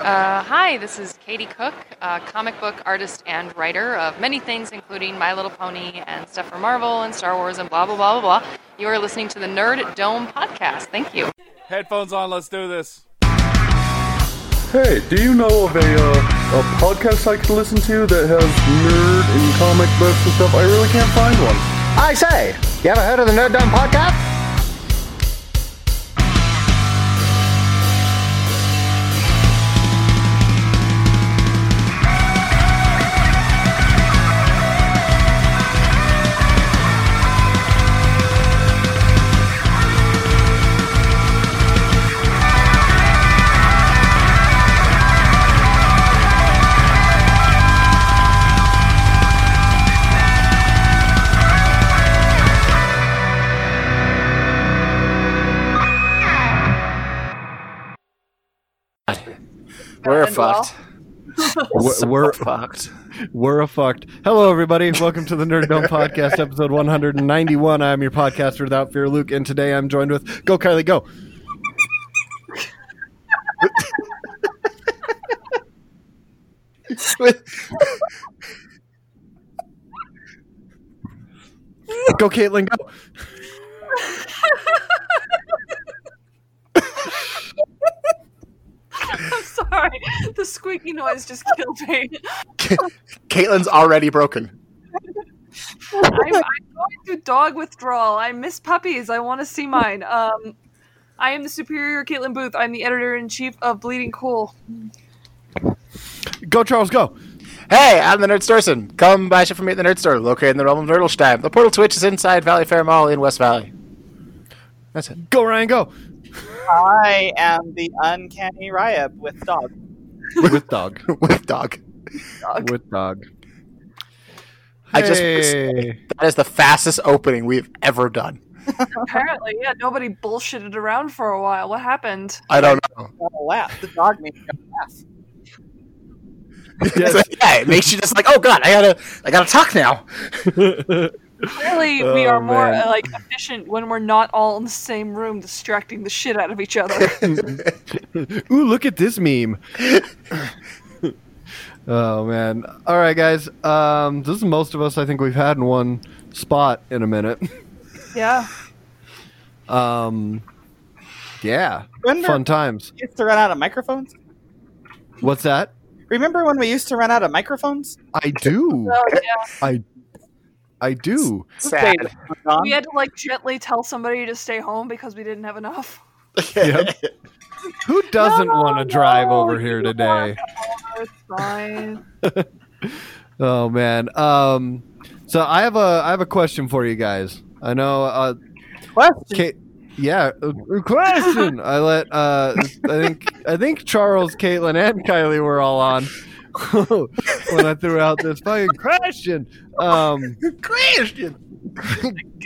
Uh, hi, this is Katie Cook, a comic book artist and writer of many things, including My Little Pony and stuff for Marvel and Star Wars and blah, blah, blah, blah, blah. You are listening to the Nerd Dome podcast. Thank you. Headphones on, let's do this. Hey, do you know of a, uh, a podcast I can listen to that has nerd and comic books and stuff? I really can't find one. I say, you ever heard of the Nerd Dome podcast? Fucked. We're, we're, fucked. we're a fucked. Hello, everybody. Welcome to the Nerd Dome Podcast, episode 191. I'm your podcaster without fear, Luke, and today I'm joined with Go Kylie Go. Go Caitlin, go. I'm sorry. The squeaky noise just killed me. Caitlin's already broken. I'm, I'm going through dog withdrawal. I miss puppies. I want to see mine. Um, I am the superior Caitlin Booth. I'm the editor in chief of Bleeding Cool. Go, Charles, go. Hey, I'm the Nerd Storson. Come buy shit from me at the Nerd Store, located in the realm of Nerdlestein. The portal to which is inside Valley Fair Mall in West Valley. That's it. Go, Ryan, go. I am the uncanny Ryab with dog. With dog. With dog. With dog. I just Hey. that is the fastest opening we've ever done. Apparently, yeah, nobody bullshitted around for a while. What happened? I don't know. Laugh. The dog made me laugh. It's like, yeah, it makes you just like, oh god, I gotta, I gotta talk now. Clearly, we Oh, are more man. uh, like efficient when we're not all in the same room, distracting the shit out of each other. Ooh, look at this meme. oh man. All right, guys. Um, this is most of us. I think we've had in one spot in a minute. yeah. Um, yeah. Remember Fun times. we used to run out of microphones? What's that? Remember when we used to run out of microphones? I do. So, yeah. I I do. Sad. We had to like gently tell somebody to stay home because we didn't have enough. Yep. Who doesn't No, want to drive no, over here today? It's fine. Oh man. Um, so I have a I have a question for you guys. I know. Uh, Question. Kate, yeah, a question. I let uh, I think I think Charles, Caitlin, and Kylie were all on when I threw out this fucking question. Um, Christian.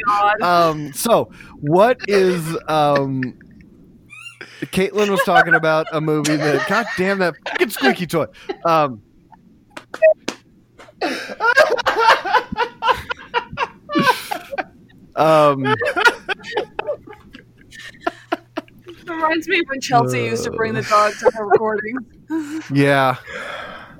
God. um, so what is um? Caitlin was talking about a movie that. God damn that fucking squeaky toy. Um. Um, reminds me of when Chelsea used to bring the dog to her recording. Yeah.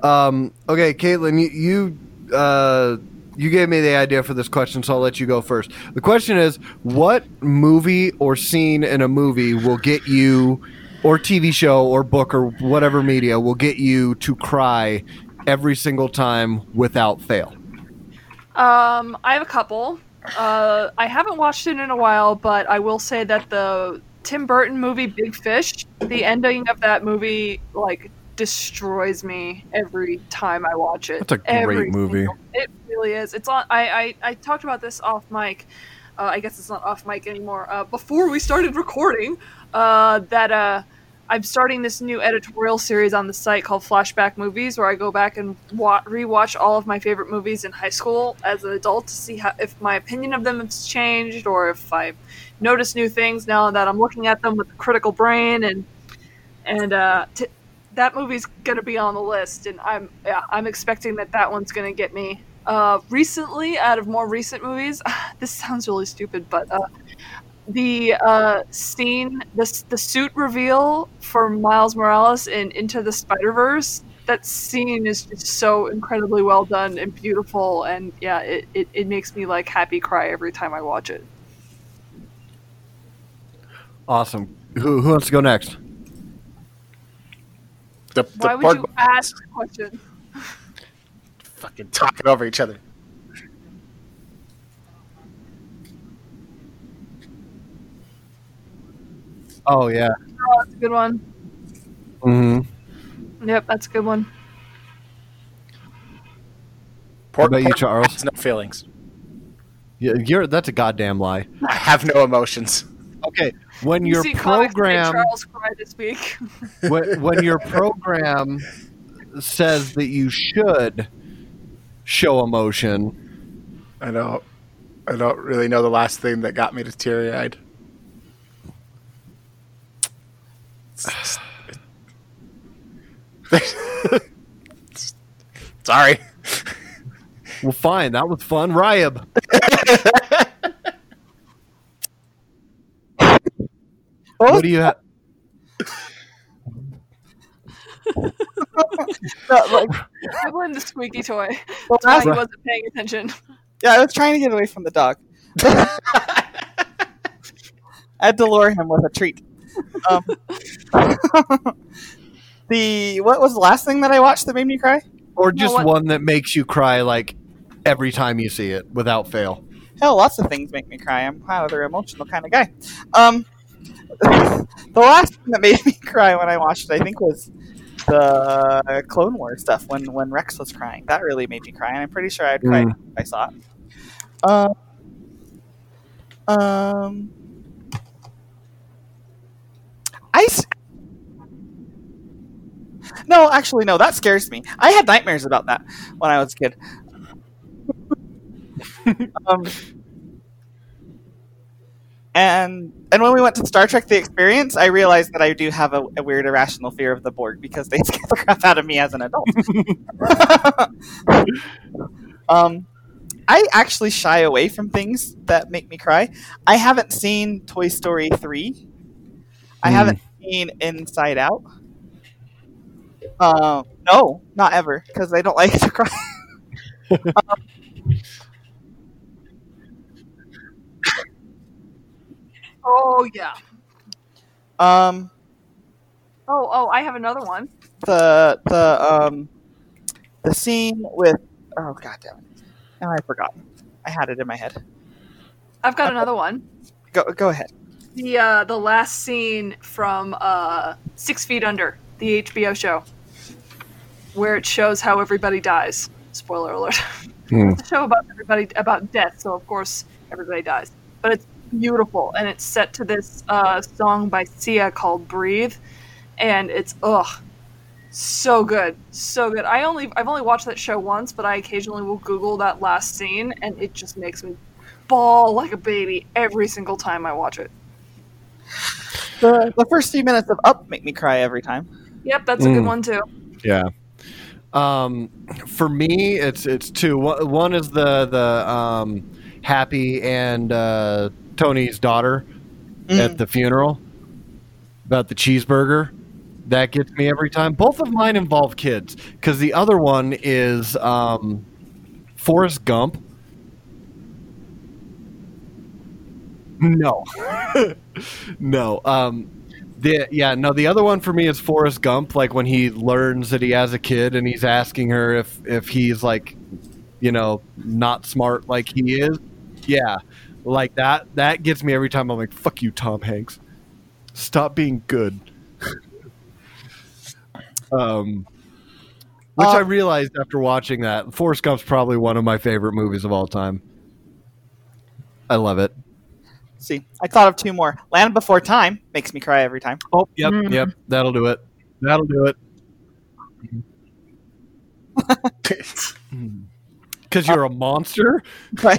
Um, okay, Caitlin, you, you uh, you gave me the idea for this question, so I'll let you go first. The question is, what movie or scene in a movie will get you, or TV show or book or whatever media will get you to cry every single time without fail? Um, I have a couple. Uh, I haven't watched it in a while, but I will say that the Tim Burton movie Big Fish, the ending of that movie, like destroys me every time I watch it. That's a great Every movie. single- It really is. It's on. I I, I talked about this off mic. Uh, I guess it's not off mic anymore. Uh, before we started recording, uh, that uh, I'm starting this new editorial series on the site called Flashback Movies, where I go back and wa- rewatch all of my favorite movies in high school as an adult to see how, if my opinion of them has changed or if I notice new things now that I'm looking at them with a critical brain and and uh, t- that movie's gonna be on the list, and I'm yeah, I'm expecting that that one's gonna get me. Uh, recently, out of more recent movies, this sounds really stupid, but uh, the uh, scene, the the suit reveal for Miles Morales in Into the Spider Verse. That scene is just so incredibly well done and beautiful, and yeah, it, it, it makes me like happy cry every time I watch it. Awesome. Who who wants to go next? The, the Why would you ask the question? fucking talking over each other. Oh yeah. Oh, that's a good one. Mm-hmm. Yep, that's a good one. Pork, about you, Charles? has no feelings. Yeah, you're that's a goddamn lie. I have no emotions. Okay, when You your see comics that make program Charles cry this week. when, when your program says that you should show emotion, I don't. I don't really know the last thing that got me to teary eyed. Sorry. well, fine, that was fun. Ryab, what do you have? No, like, I blame the squeaky toy. the Why he wasn't paying attention. yeah, I was trying to get away from the dog. I had to lure him with a treat. Um, the what was the last thing that I watched that made me cry? Or just what- one that makes you cry like every time you see it without fail. Hell, lots of things make me cry. I'm kind of an emotional kind of guy. Um, the last thing that made me cry when I watched it, I think, was the Clone Wars stuff when when Rex was crying. That really made me cry, and I'm pretty sure I'd cry Mm. if I saw it. Um, um, I. s- No, actually, no. That scares me. I had nightmares about that when I was a kid. um, and and when we went to Star Trek: The Experience, I realized that I do have a, a weird irrational fear of the Borg because they scare the crap out of me as an adult. um, I actually shy away from things that make me cry. I haven't seen Toy Story three. I Hmm. haven't seen Inside Out. Uh, no, not ever, because I don't like to cry. Oh yeah. Um, Oh oh, I have another one. the the um the scene with oh god damn it now i forgot i had it in my head I've got another one. go go ahead The uh, the last scene from uh, Six Feet Under, the HBO show, where it shows how everybody dies. Spoiler alert. Hmm. it's a show about everybody about death, so of course everybody dies. But it's beautiful, and it's set to this uh, song by Sia called "Breathe," and it's ugh, so good, so good. I only I've only watched that show once, but I occasionally will Google that last scene, and it just makes me bawl like a baby every single time I watch it. the, the first few minutes of up make me cry every time Yep, that's a good Mm. one too. Yeah. Um, for me, it's it's two. One one is the the um, Happy and uh, Tony's daughter at the funeral about the cheeseburger. That gets me every time. Both of mine involve kids because the other one is um, Forrest Gump. No, no. Um, the yeah, no. The other one for me is Forrest Gump. Like when he learns that he has a kid and he's asking her if if he's like, you know, not smart like he is. Yeah, like that. That gets me every time. I'm like, fuck you, Tom Hanks. Stop being good. um, which Uh, I realized after watching that, Forrest Gump's probably one of my favorite movies of all time. I love it. see i thought of two more land before time makes me cry every time Oh, yep, Mm. yep. That'll do it. That'll do it. Because you're a monster. Right.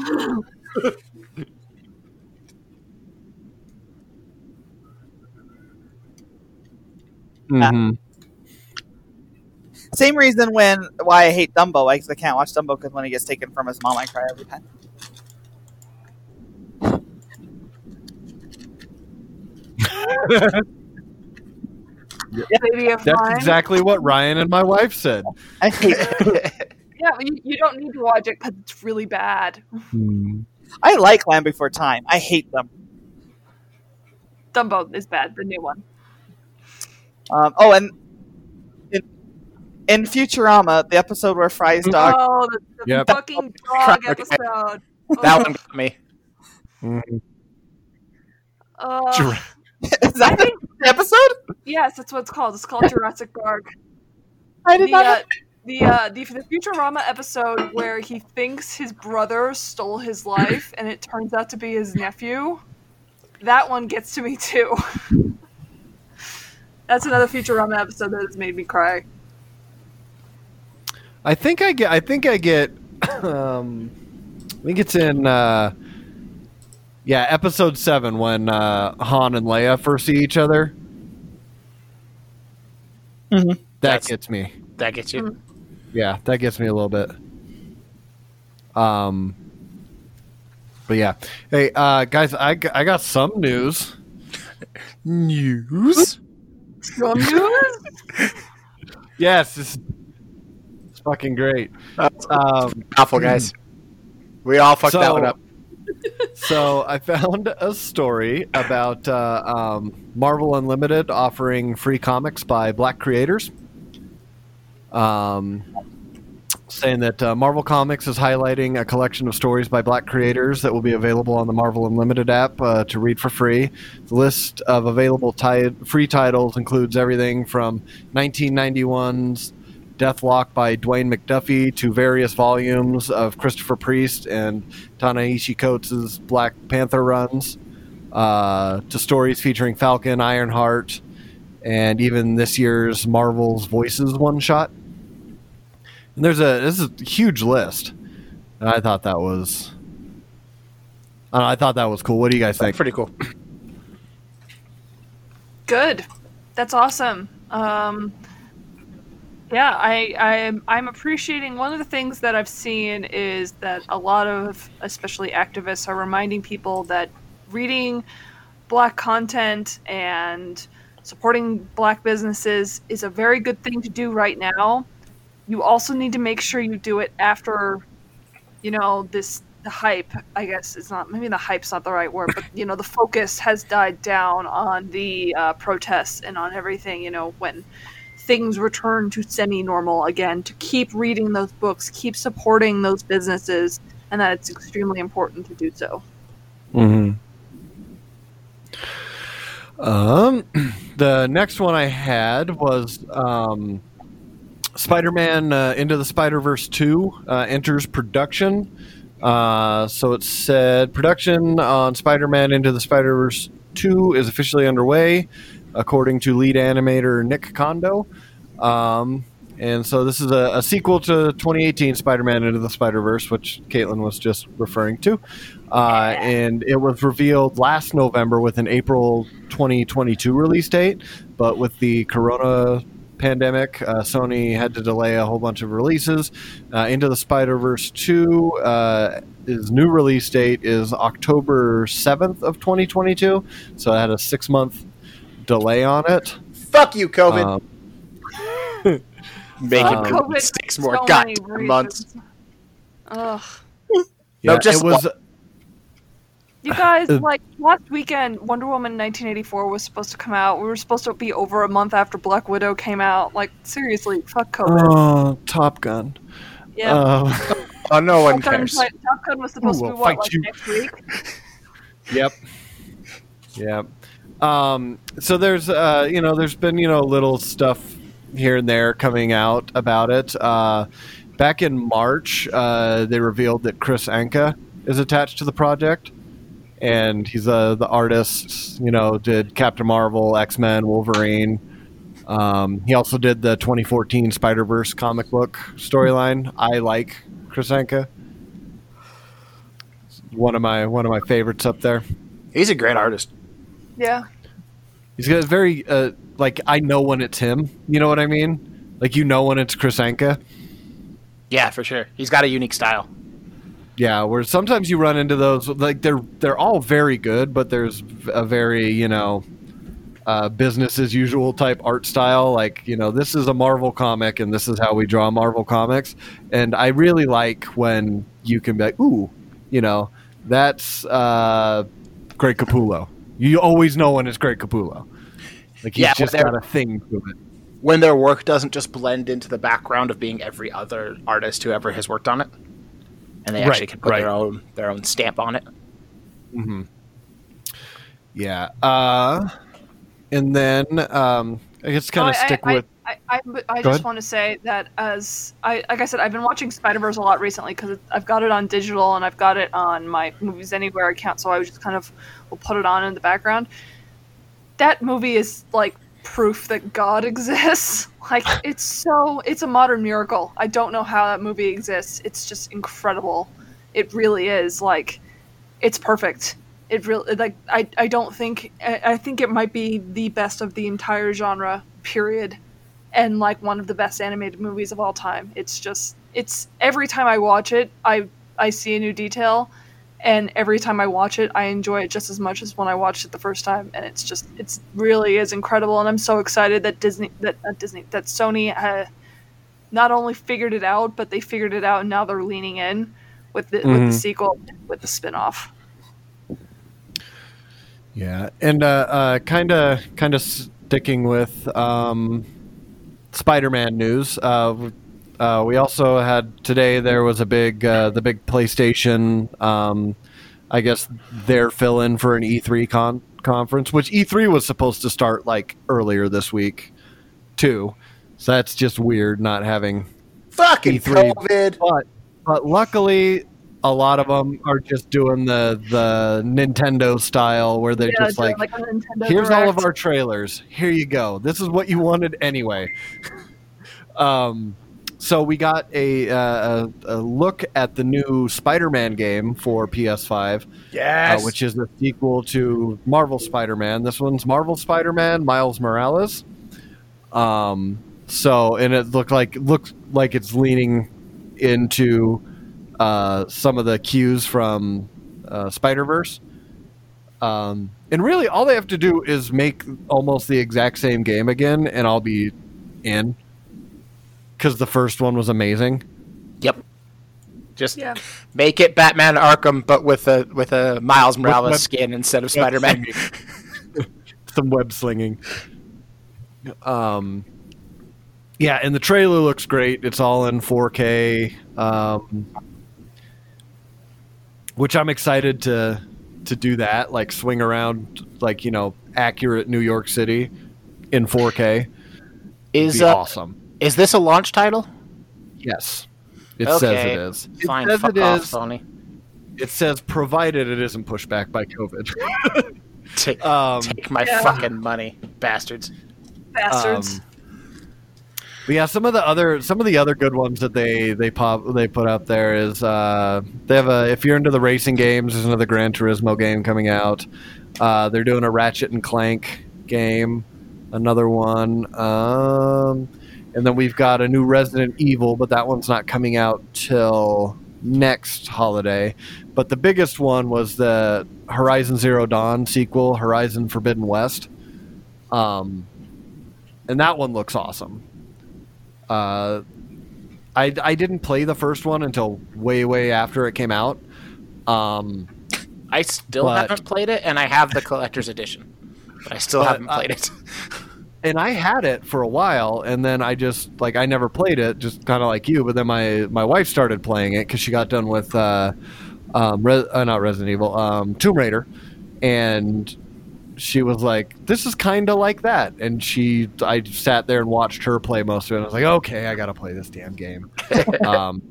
Mm-hmm. same reason when why i hate dumbo because i can't watch dumbo because when he gets taken from his mom i cry every time Baby of That's mine. exactly what Ryan and my wife said. I hate. Yeah, you, you don't need to watch it because it's really bad. I like Land Before Time. I hate them. Dumbo is bad, the new one. Um, oh, and in, in Futurama, the episode where Fry's dog. oh, the, the Yep. fucking dog episode. that one got me. Uh, Is that the episode? yes, that's what it's called. It's called Jurassic Bark. I did the, not. uh, the, uh, the the Futurama episode where he thinks his brother stole his life and it turns out to be his nephew. That one gets to me too. That's another Futurama episode that has made me cry. I think I get. I think I get. Um, I think it's in. Uh, yeah, episode seven when uh, Han and Leia first see each other. Mhm. That That's- gets me. That gets you. Yeah, that gets me a little bit. Um, but yeah, hey uh, guys, I I got some news. News? Some? Yes, it's, it's fucking great. That's Um, awful, guys. We all fucked that one up. so I found a story about uh, um, Marvel Unlimited offering free comics by Black creators. Um, saying that uh, Marvel Comics is highlighting a collection of stories by Black creators that will be available on the Marvel Unlimited app uh, to read for free. The list of available free titles includes everything from 1991's Deathlok by Dwayne McDuffie to various volumes of Christopher Priest and Ta-Nehisi Coates' Black Panther runs, uh, to stories featuring Falcon, Ironheart, and even this year's Marvel's Voices one shot. And there's a this is a huge list. And I thought that was I, know, I thought that was cool. What do you guys think? Pretty cool. Good. That's awesome. Um, yeah, I, I I'm appreciating one of the things that I've seen is that a lot of especially activists are reminding people that reading black content and supporting black businesses is a very good thing to do right now. You also need to make sure you do it after you know this the hype i guess it's not maybe the hype's not the right word but you know the focus has died down on the uh, protests and on everything you know when things return to semi-normal again to keep reading those books keep supporting those businesses and that it's extremely important to do so Mm-hmm. Um, the next one I had was um, Spider-Man uh, Into the Spider-Verse Two uh, enters production. Uh, so it said production on Spider-Man Into the Spider-Verse Two is officially underway, according to lead animator Nick Kondo. Um, and so this is a, a sequel to 2018 Spider-Man Into the Spider-Verse, which Caitlin was just referring to. Uh, and it was revealed last November with an April 2022 release date, but with the Corona pandemic, uh, Sony had to delay a whole bunch of releases. Uh, Into the Spider Verse 2, uh, his new release date is October 7th of 2022, so it had a six month delay on it. Fuck you, COVID. Um, Make um, it COVID six more so many goddamn months. Ugh. yeah, No, just it was. You guys, Uh, like last weekend, Wonder Woman 1984 was supposed to come out. We were supposed to be over a month after Black Widow came out. Like seriously, fuck COVID. Oh, Top Gun. yeah, Uh, Oh, no one Top cares. like, Top Gun was supposed Ooh, to be what, like you. next week? Yep. Yep. Um, so there's uh, you know there's been you know little stuff here and there coming out about it. Uh, back in March, uh, they revealed that Kris Anka is attached to the project, and he's uh, the artist. You know, did Captain Marvel, X Men, Wolverine. Um, he also did the 2014 Spider Verse comic book storyline. I like Kris Anka. One of my one of my favorites up there. He's a great artist. Yeah, He's got a very uh, like I know when it's him. You know what I mean? Like you know when it's Kris Anka. Yeah, for sure. He's got a unique style. Yeah, where sometimes you run into those like they're they're all very good, but there's a very you know uh, business as usual type art style. Like, you know, this is a Marvel comic and this is how we draw Marvel comics. And I really like when you can be like, ooh, you know, that's uh, Greg Capullo. You always know when it's Greg Capullo. Like, he's Yeah, just got a thing to it. When their work doesn't just blend into the background of being every other artist who ever has worked on it, and they actually Right, can put their own their own stamp on it. Hmm. Yeah. Uh, and then um, I guess kind Oh, of I- stick I, with. I, I, I, Go just ahead. want to say that as I like I said, I've been watching Spider Verse a lot recently because I've got it on digital and I've got it on my Movies Anywhere account, so I just kind of will put it on in the background. That movie is like proof that God exists. Like it's so it's a modern miracle. I don't know how that movie exists. It's just incredible. It really is like it's perfect. It really like I, I don't think I, I think it might be the best of the entire genre period and like one of the best animated movies of all time. It's just it's every time I watch it I I see a new detail and every time I watch it I enjoy it just as much as when I watched it the first time and it's just it's really is incredible and I'm so excited that Disney that not Disney that Sony uh, not only figured it out but they figured it out and now they're leaning in with the with Mhm. the sequel with the spin-off. Yeah, and uh, kind of kind of sticking with um, Spider-Man news. Uh, w- uh, we also had today. There was a big uh, the big PlayStation. Um, I guess their fill in for an E3 con- conference, which E3 was supposed to start like earlier this week, too. So that's just weird not having Fucking E3. COVID. but but luckily a lot of them are just doing the the Nintendo style where they're just doing like, a Nintendo here's all of our trailers here you go this is what you wanted anyway um so we got a, uh, a, a look at the new Spider-Man game for PS5, uh, Yes. which is the sequel to Marvel Spider-Man. This one's Marvel Spider-Man Miles Morales. Um, so and it looked like looks like it's leaning into uh, some of the cues from uh, Spider Verse. Um, and really, all they have to do is make almost the exact same game again, and I'll be in. Because the first one was amazing. Yep. Just Yeah. make it Batman Arkham, but with a with a Miles Morales web- skin instead of Spider Man. Some web slinging. Um, yeah, and the trailer looks great. It's all in 4K, um, which I'm excited to to do that. Like swing around, like you know, accurate New York City in 4K. Is Be uh, awesome. Is this a launch title? Yes, it okay. says it is. It Fine, says fuck it off, is. Sony. It says provided it isn't pushed back by COVID. Take, Um, take my Yeah. fucking money, bastards. Bastards. Um, But yeah, some of the other some of the other good ones that they they pop they put out there is uh, they have a if you're into the racing games, there's another Gran Turismo game coming out. Uh, they're doing a Ratchet and Clank game, another one, um, and then we've got a new Resident Evil, but that one's not coming out till next holiday. But the biggest one was the Horizon Zero Dawn sequel, Horizon Forbidden West. Um, and that one looks awesome. Uh, I I didn't play the first one until way way after it came out. Um, I still But- haven't played it, and I have the collector's edition, but I still But, haven't uh, played it. and I had it for a while, and then I just like I never played it, just kind of like you. But then my my wife started playing it because she got done with uh, um, Re- uh, not Resident Evil, um, Tomb Raider, and she was like, "This is kind of like that." And she, I sat there and watched her play most of it. And I was like, "Okay, I got to play this damn game." um,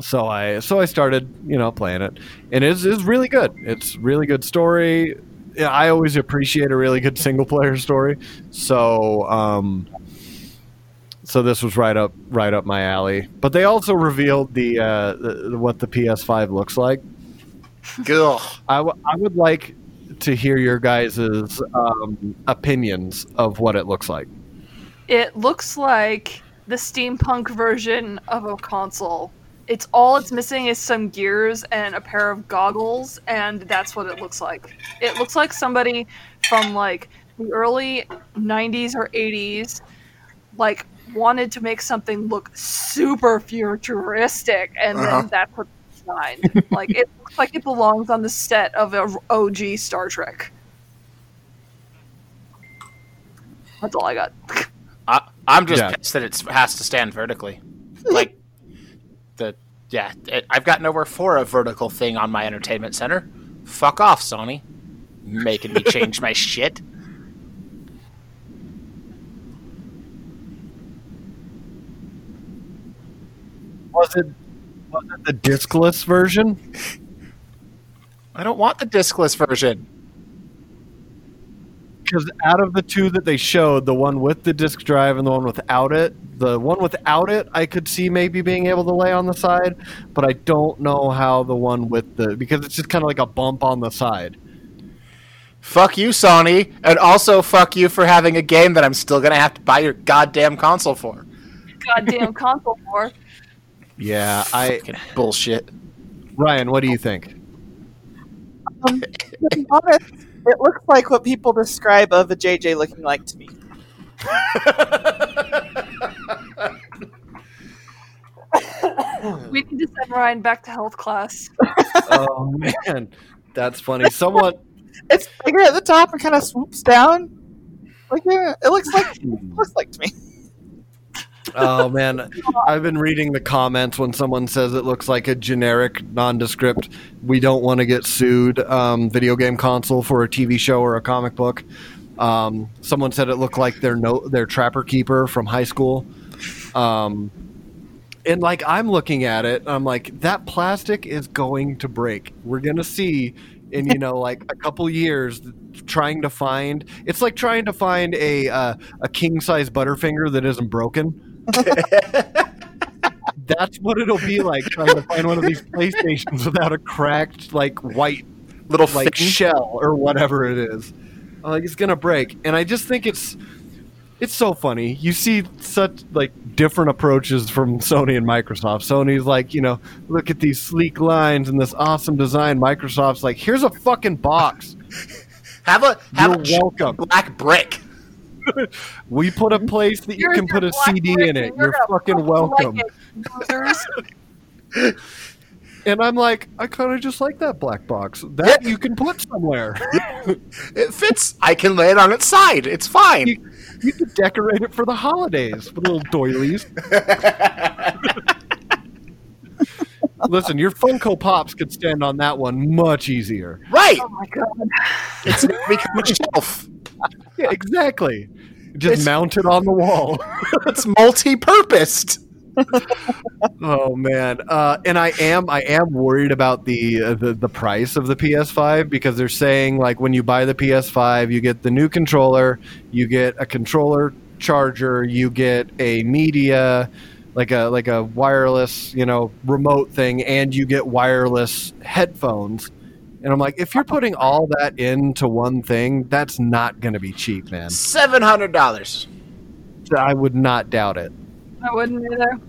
so I so I started, you know, playing it, and it's it's really good. It's really good story. Yeah, I always appreciate a really good single player story. So, um, so this was right up right up my alley. But they also revealed the, uh, the what the PS5 looks like. Ugh. I, w- I would like to hear your guys' um, opinions of what it looks like. It looks like the steampunk version of a console. It's all it's missing is some gears and a pair of goggles, and that's what it looks like. It looks like somebody from like the early 90s or 80s like wanted to make something look super futuristic and Uh-huh. then that's what they designed. like it looks like it belongs on the set of a OG Star Trek. That's all I got. I, I'm just Yeah. pissed that it has to stand vertically. Like the yeah, it, I've got nowhere for a vertical thing on my entertainment center. Fuck off, Sony, making me change my shit. Was it was it the discless version? I don't want the discless version. Because out of the two that they showed, the one with the disc drive and the one without it, the one without it, I could see maybe being able to lay on the side, but I don't know how the one with the because it's just kind of like a bump on the side. Fuck you, Sony, and also fuck you for having a game that I'm still gonna have to buy your goddamn console for. Goddamn console war. Yeah, I Fucking bullshit. Ryan, what do you think? Um, to be honest, it looks like what people describe of a JJ looking like to me. We need to send Ryan back to health class. oh man, that's funny. Someone It's bigger at the top and kind of swoops down. Like yeah, it looks like it looks like to me. Oh man, I've been reading the comments when someone says it looks like a generic, nondescript. We don't want to get sued. Um, video game console for a TV show or a comic book. Um, someone said it looked like their no their Trapper Keeper from high school. Um, and like I'm looking at it, I'm like that plastic is going to break. We're gonna see in you know like a couple years trying to find. It's like trying to find a uh, a king size Butterfinger that isn't broken. That's what it'll be like trying to find one of these PlayStations without a cracked like white Little like shell or whatever it is. Like it's gonna break, and I just think it's it's so funny. You see such like different approaches from Sony and Microsoft. Sony's like, you know, look at these sleek lines and this awesome design. Microsoft's like, here's a fucking box. Have a have You're a welcome. black brick. We put a place that you can put a CD in it. You're gonna fucking fucking welcome. like it. And I'm like, I kind of just like that black box. That you can put somewhere. It fits. I can lay it on its side. It's fine. you, you could decorate it for the holidays with little doilies. Listen, your Funko Pops could stand on that one much easier. right. Oh my god. It's become a shelf. Yeah, exactly. Just It's- mounted on the wall. It's multi-purposed. oh man, uh, and I am I am worried about the, uh, the the price of the PS5 because they're saying like when you buy the PS5, you get the new controller, you get a controller charger, you get a media like a like a wireless you know remote thing, and you get wireless headphones. And I'm like, if you're putting all that into one thing, that's not going to be cheap, man. Seven hundred dollars. I would not doubt it. I wouldn't either.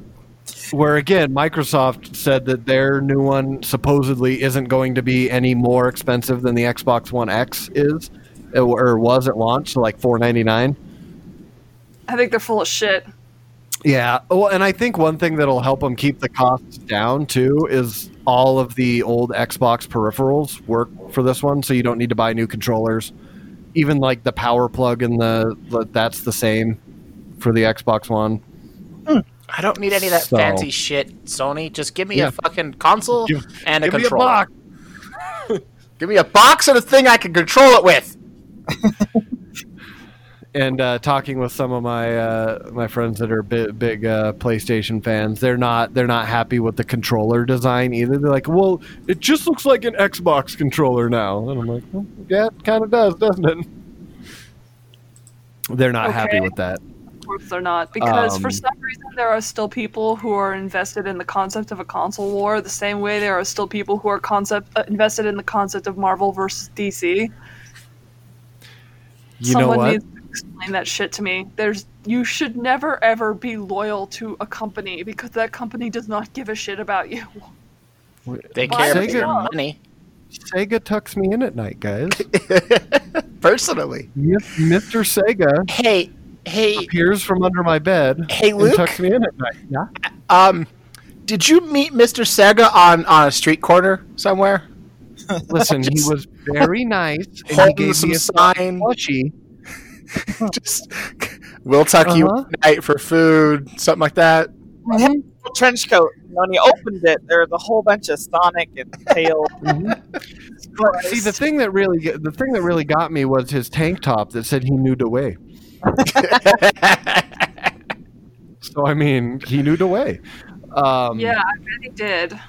Where again, Microsoft said that their new one supposedly isn't going to be any more expensive than the Xbox One X is, or was at launch, so like four ninety nine. I think they're full of shit. Yeah. Well, and I think one thing that'll help them keep the costs down too is all of the old Xbox peripherals work for this one, so you don't need to buy new controllers. Even like the power plug and the the- that's the same for the Xbox One. Hmm. I don't need any of that So- fancy shit, Sony. Just give me Yeah. a fucking console Give- and a Give me a controller. box. Give me a box and a thing I can control it with. and uh, talking with some of my uh, my friends that are big, big uh, PlayStation fans, they're not they're not happy with the controller design either. They're like, "Well, it just looks like an Xbox controller now," and I'm like, well, "Yeah, it kind of does, doesn't it?" They're not happy with that. Of course they're not. Because for Um, some reason there are still people who are invested in the concept of a console war the same way there are still people who are concept uh, invested in the concept of Marvel versus DC. You Someone know what? Needs to explain that shit to me. There's you should never ever be loyal to a company because that company does not give a shit about you. They care are about your money. Sega tucks me in at night, guys. Personally. Mr. Sega Hey, hey, appears from under my bed Hey, and Luke? tucks me in at night. Yeah. um, did you meet Mr. Sega on on a street corner somewhere? Listen, he was very nice, and he gave some me a sign. plushie. Just, we'll tuck you Uh-huh. in at night for food, something like that. trench coat. And when you opened it, there was a whole bunch of Sonic and Tails. See, the thing that really the thing that really got me was his tank top that said he knew the way. So I mean, he knew the way. Um, Yeah, I bet he did.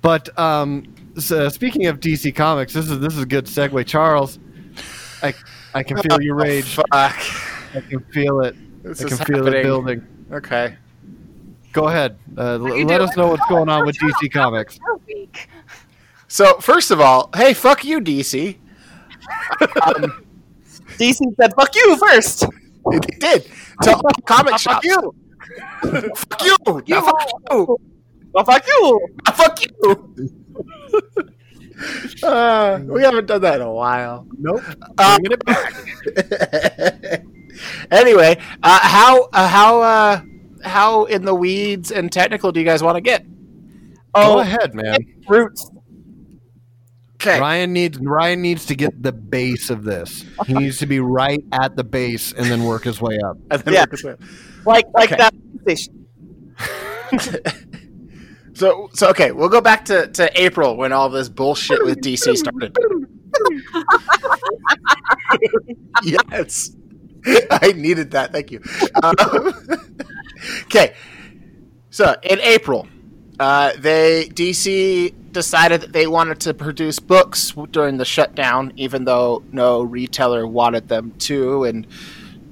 But um, so speaking of DC Comics, this is this is a good segue, Charles. I I can feel your rage. Fuck. I can feel it. This I is can feel it happening. building. Okay. Go ahead. Uh, l- let do? us know what's going on with DC Comics. You're weak. So first of all, hey, fuck you, DC. um, DC said, "Fuck you first. they did to all comic Fuck you. Fuck you. Now fuck you. Well, fuck you." Now fuck you. Uh, we haven't done that in a while. Nope. Bringing it back. anyway, uh, how uh, how uh, how in the weeds and technical do you guys want to get? Go Oh, ahead, man. roots. Okay. Ryan needs Ryan needs to get the base of this. He needs to be right at the base and then work his way up. Yeah. his way- Like like Okay. that station. So so okay, we'll go back to, to April when all this bullshit with DC started. yes, I needed that. Thank you. Um, okay, so in April, uh, they DC decided that they wanted to produce books during the shutdown, even though no retailer wanted them to, and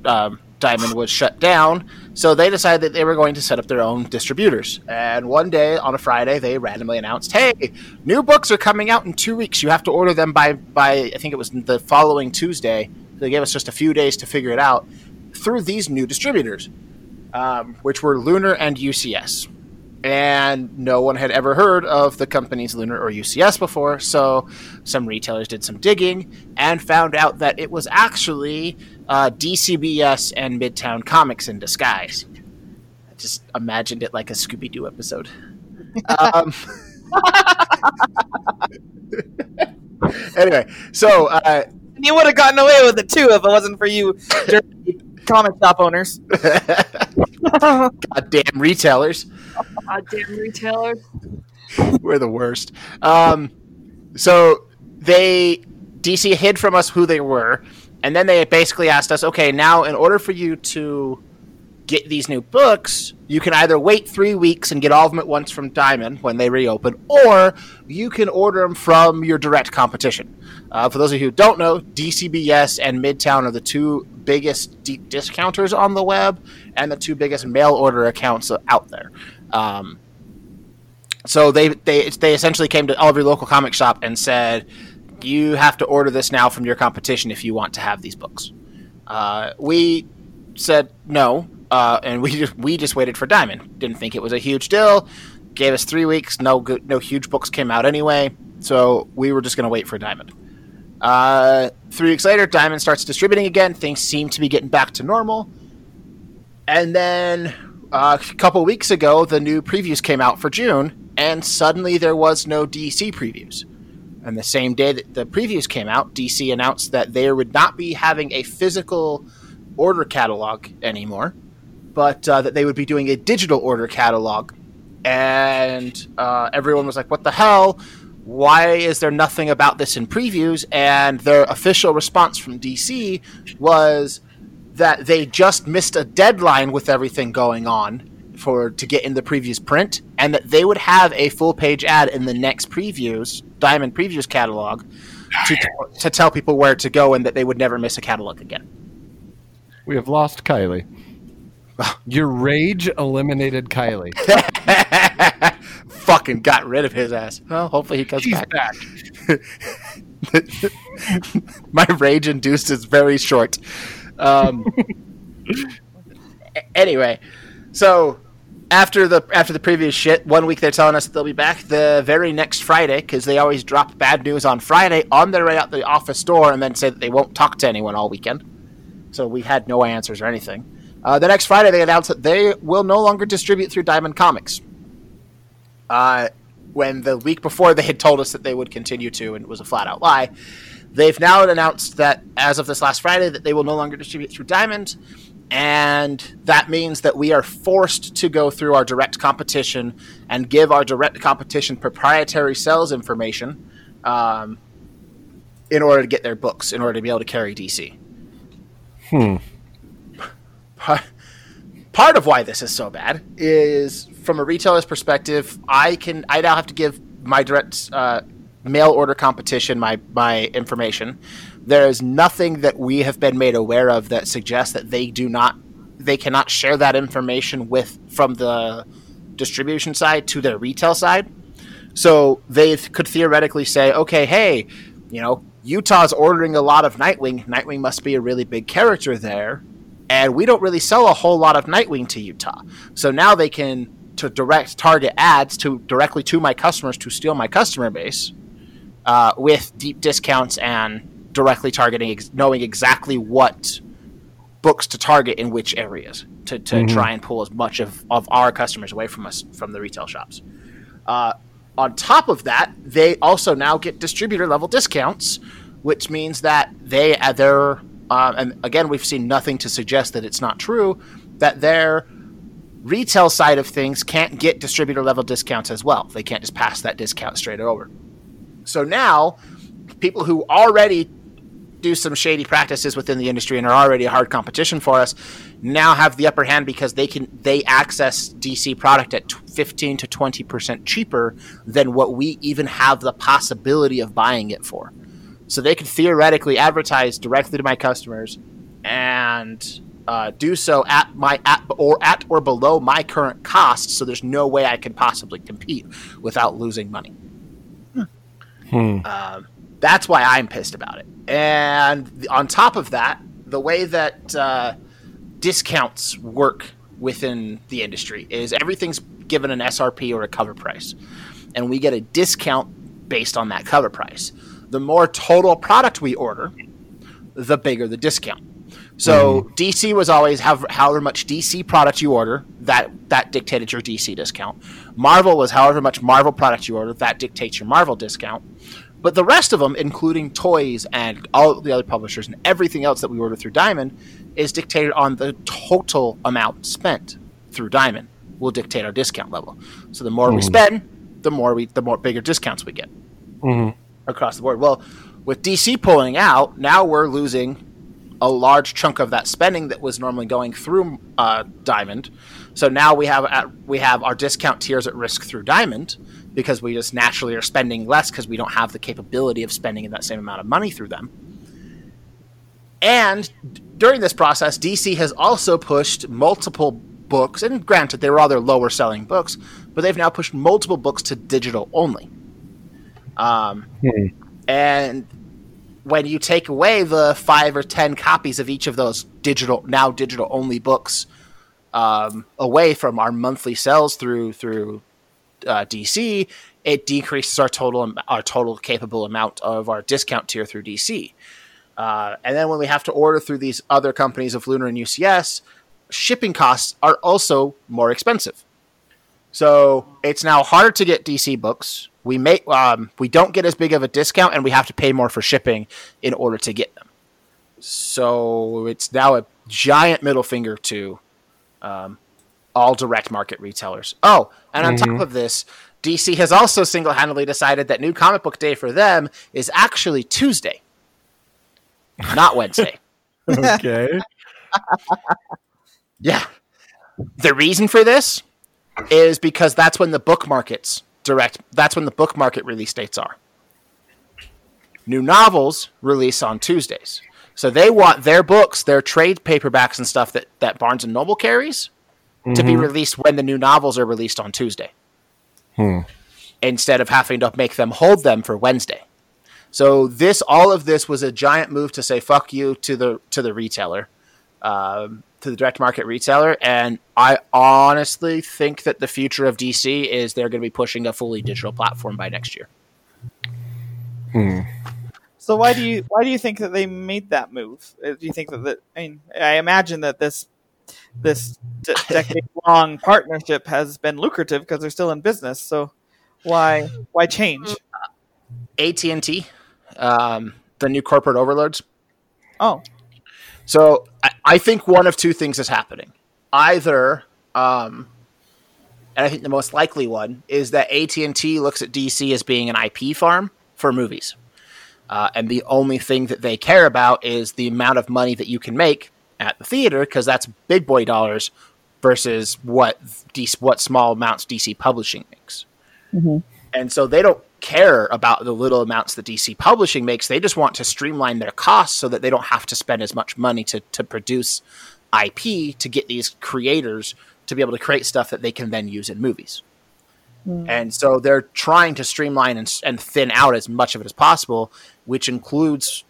um, Diamond was shut down. So they decided that they were going to set up their own distributors. And one day on a Friday, they randomly announced, "Hey, new books are coming out in two weeks. You have to order them by by I think it was the following Tuesday." They gave us just a few days to figure it out through these new distributors, um, which were Lunar and UCS. And no one had ever heard of the companies Lunar or UCS before, so some retailers did some digging and found out that it was actually uh, DCBS and Midtown Comics in disguise. I just imagined it like a Scooby Doo episode. um, anyway, so uh, You would have gotten away with it too if it wasn't for you, dirty comic shop owners. goddamn retailers. Goddamn retailers! We're the worst. Um, so they DC hid from us who they were, and then they basically asked us, okay, now in order for you to get these new books, you can either wait three weeks and get all of them at once from Diamond when they reopen, or you can order them from your direct competition. Uh, for those of you who don't know, DCBS and Midtown are the two biggest deep discounters on the web and the two biggest mail order accounts out there. Um, so they, they they essentially came to all of your local comic shop and said, you have to order this now from your competition if you want to have these books. Uh, we said no, uh, and we just we just waited for Diamond. Didn't think it was a huge deal. Gave us three weeks. No good, no huge books came out anyway. So we were just going to wait for Diamond. Uh, three weeks later, Diamond starts distributing again. Things seem to be getting back to normal. And then uh, a couple weeks ago, the new previews came out for June, and suddenly there was no DC previews. And the same day that the previews came out, DC announced that they would not be having a physical order catalog anymore, but uh, that they would be doing a digital order catalog. And uh, everyone was like, what the hell? Why is there nothing about this in previews? And their official response from DC was that they just missed a deadline with everything going on for to get in the previews print, and that they would have a full page ad in the next previews Diamond previews catalog to to tell people where to go, and that they would never miss a catalog again. We have lost Kylie. Your rage eliminated Kylie. Fucking got rid of his ass. Well, hopefully he comes She's back. back. My rage induced is very short. Um, anyway, so after the after the previous shit, one week they're telling us that they'll be back. The very next Friday, because they always drop bad news on Friday on their way out the office door, and then say that they won't talk to anyone all weekend. So we had no answers or anything. Uh, the next Friday, they announced that they will no longer distribute through Diamond Comics. Uh, when the week before they had told us that they would continue to, and it was a flat out lie. They've now announced that as of this last Friday, that they will no longer distribute through Diamond, and that means that we are forced to go through our direct competition and give our direct competition proprietary sales information um, in order to get their books, in order to be able to carry DC. Hmm. Part of why this is so bad is from a retailer's perspective. I can I now have to give my direct uh, mail order competition my my information. There is nothing that we have been made aware of that suggests that they do not they cannot share that information with from the distribution side to their retail side. So they th- could theoretically say, okay, hey, you know, Utah's ordering a lot of Nightwing. Nightwing must be a really big character there, and we don't really sell a whole lot of Nightwing to Utah. So now they can to direct target ads to directly to my customers to steal my customer base uh, with deep discounts and directly targeting, ex- knowing exactly what books to target in which areas to, to try and pull as much of, of our customers away from us from the retail shops. Uh, on top of that, they also now get distributor level discounts, which means that they at their uh, and again we've seen nothing to suggest that it's not true that their retail side of things can't get distributor level discounts as well. They can't just pass that discount straight over. So now, people who already do some shady practices within the industry and are already a hard competition for us now have the upper hand because they can they access DC product at 15 to 20% cheaper than what we even have the possibility of buying it for. So they can theoretically advertise directly to my customers and uh, do so at my at or at or below my current cost. So there's no way I can possibly compete without losing money. Um, that's why I'm pissed about it. And on top of that, the way that uh, discounts work within the industry is everything's given an SRP or a cover price, and we get a discount based on that cover price. The more total product we order, the bigger the discount. So DC was always have however much DC product you order that that dictated your DC discount. Marvel was however much Marvel product you order that dictates your Marvel discount. But the rest of them, including toys and all the other publishers and everything else that we order through Diamond, is dictated on the total amount spent through Diamond. Will dictate our discount level. So the more we mm-hmm. spend, the more we the more bigger discounts we get mm-hmm. across the board. Well, with DC pulling out, now we're losing a large chunk of that spending that was normally going through uh, Diamond. So now we have at, we have our discount tiers at risk through Diamond because we just naturally are spending less because we don't have the capability of spending that same amount of money through them. And d- during this process, DC has also pushed multiple books, and granted, they were all their lower selling books, but they've now pushed multiple books to digital only. Um, and when you take away the five or ten copies of each of those digital now digital only books um, away from our monthly sales through through uh, DC, it decreases our total our total capable amount of our discount tier through DC. Uh, and then when we have to order through these other companies of Lunar and UCS, shipping costs are also more expensive. So it's now harder to get DC books. We make um, we don't get as big of a discount, and we have to pay more for shipping in order to get them. So it's now a giant middle finger to um, all direct market retailers. Oh, and on top mm-hmm. of this, DC has also single handedly decided that New Comic Book Day for them is actually Tuesday, not Wednesday. Okay. Yeah. The reason for this is because that's when the book markets direct that's when the book market release dates are. New novels release on Tuesdays. So they want their books, their trade paperbacks and stuff that, that Barnes and Noble carries to be released when the new novels are released on Tuesday. Instead of having to make them hold them for Wednesday. So this all of this was a giant move to say fuck you to the to the retailer um, to the direct market retailer, and I honestly think that the future of DC is they're going to be pushing a fully digital platform by next year. So why do you why do you think that they made that move? Uh, Do you think that, that I mean I imagine that this this d- decade long partnership has been lucrative because they're still in business. So why why change? AT and T, um, the new corporate overlords. Oh, So I, I think one of two things is happening. Either, um, and I think the most likely one is that AT and T looks at DC as being an IP farm for movies, uh, and the only thing that they care about is the amount of money that you can make at the theater because that's big boy dollars versus what DC, what small amounts DC Publishing makes. Mm-hmm. And so they don't care about the little amounts that DC Publishing makes. They just want to streamline their costs so that they don't have to spend as much money to, to produce IP to get these creators to be able to create stuff that they can then use in movies. Mm. And so they're trying to streamline and, and thin out as much of it as possible, which includes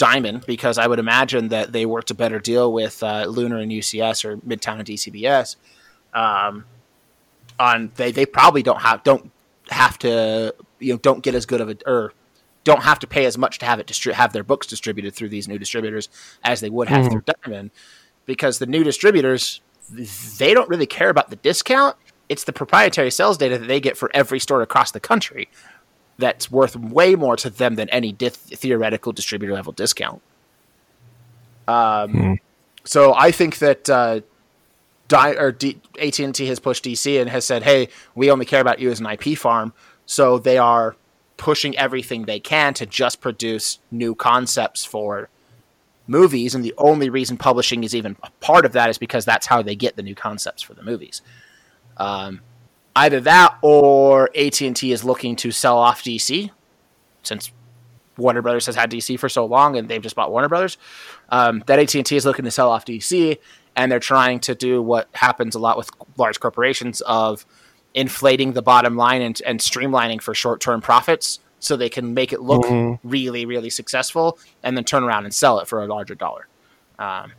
Diamond, because I would imagine that they worked a better deal with uh, Lunar and UCS or Midtown and DCBS. Um, on they, they probably don't have don't have to you know don't get as good of a or don't have to pay as much to have it distri- have their books distributed through these new distributors as they would have through Diamond. Because the new distributors they don't really care about the discount. It's the proprietary sales data that they get for every store across the country that's worth way more to them than any di- theoretical distributor level discount um, so I think that uh, Di- or D- AT&T has pushed DC and has said, "Hey, we only care about you as an IP farm." So they are pushing everything they can to just produce new concepts for movies, and the only reason publishing is even a part of that is because that's how they get the new concepts for the movies. Um, either that or AT&T is looking to sell off DC, since Warner Brothers has had DC for so long, and they've just bought Warner Brothers. Um, that AT&T is looking to sell off DC, and they're trying to do what happens a lot with large corporations of inflating the bottom line and, and streamlining for short-term profits so they can make it look really really successful and then turn around and sell it for a larger dollar um,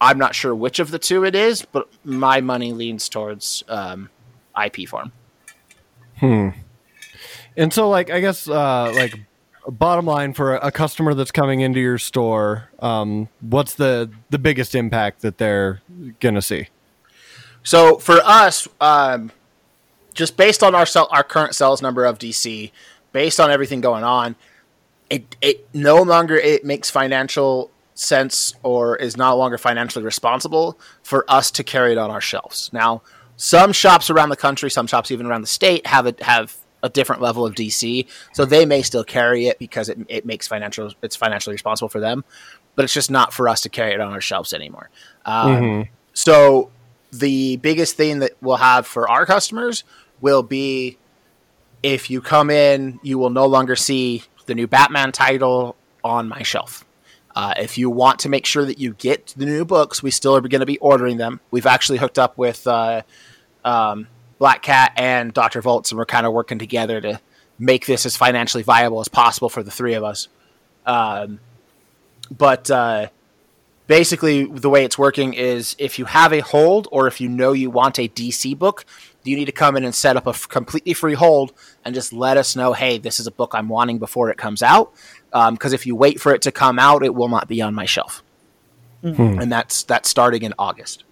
i'm not sure which of the two it is but my money leans towards um, ip farm And so, like, I guess, uh, like, bottom line for a, a customer that's coming into your store, um, what's the the biggest impact that they're gonna see? So for us, um, just based on our sell, our current sales number of DC, based on everything going on, it it no longer it makes financial sense or is no longer financially responsible for us to carry it on our shelves. Now, some shops around the country, some shops even around the state have it have a different level of DC, so they may still carry it because it, it makes financial it's financially responsible for them, but it's just not for us to carry it on our shelves anymore. Um, So the biggest thing that we'll have for our customers will be if you come in, you will no longer see the new Batman title on my shelf. Uh, if you want to make sure that you get the new books, we still are going to be ordering them. We've actually hooked up with uh, um, Black Cat and Dr. Volts, and we're kind of working together to make this as financially viable as possible for the three of us. Um, but uh, basically the way it's working is if you have a hold or if you know you want a DC book, you need to come in and set up a f- completely free hold and just let us know, hey, this is a book I'm wanting before it comes out. Because if you wait for it to come out, it will not be on my shelf, and that's that's starting in August.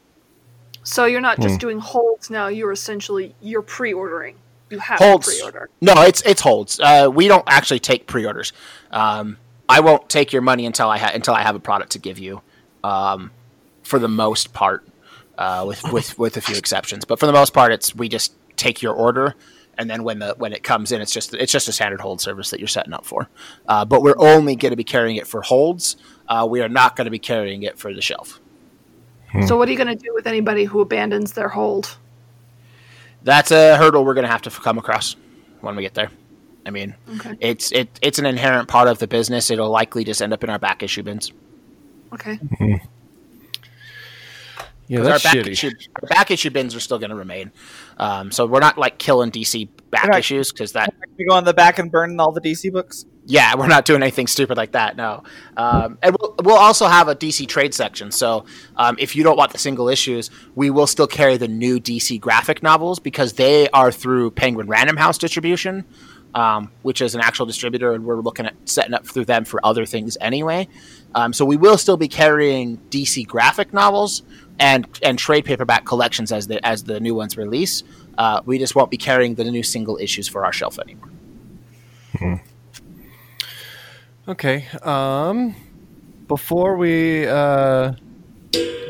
So you're not just doing holds now. You're essentially you're pre-ordering. You have holds. to pre-order. No, it's it's holds. Uh, we don't actually take pre-orders. Um, I won't take your money until I ha- until I have a product to give you. Um, for the most part, uh, with with with a few exceptions, but for the most part, it's we just take your order, and then when the when it comes in, it's just it's just a standard hold service that you're setting up for. Uh, but we're only going to be carrying it for holds. Uh, we are not going to be carrying it for the shelf. So what are you going to do with anybody who abandons their hold? That's a hurdle we're going to have to come across when we get there. I mean, Okay. it's it it's an inherent part of the business. It'll likely just end up in our back issue bins. Okay. Yeah, 'Cause that's our back shitty. issue our back issue bins are still going to remain. Um, so we're not like killing DC back Right. issues because that You go on the back and burn all the DC books. Yeah, we're not doing anything stupid like that. No, um, and we'll, we'll also have a DC trade section. So um, if you don't want the single issues, we will still carry the new DC graphic novels because they are through Penguin Random House distribution, um, which is an actual distributor, and we're looking at setting up through them for other things anyway. Um, so we will still be carrying DC graphic novels and and trade paperback collections as the as the new ones release. Uh, we just won't be carrying the new single issues for our shelf anymore. Okay. Um, before we uh,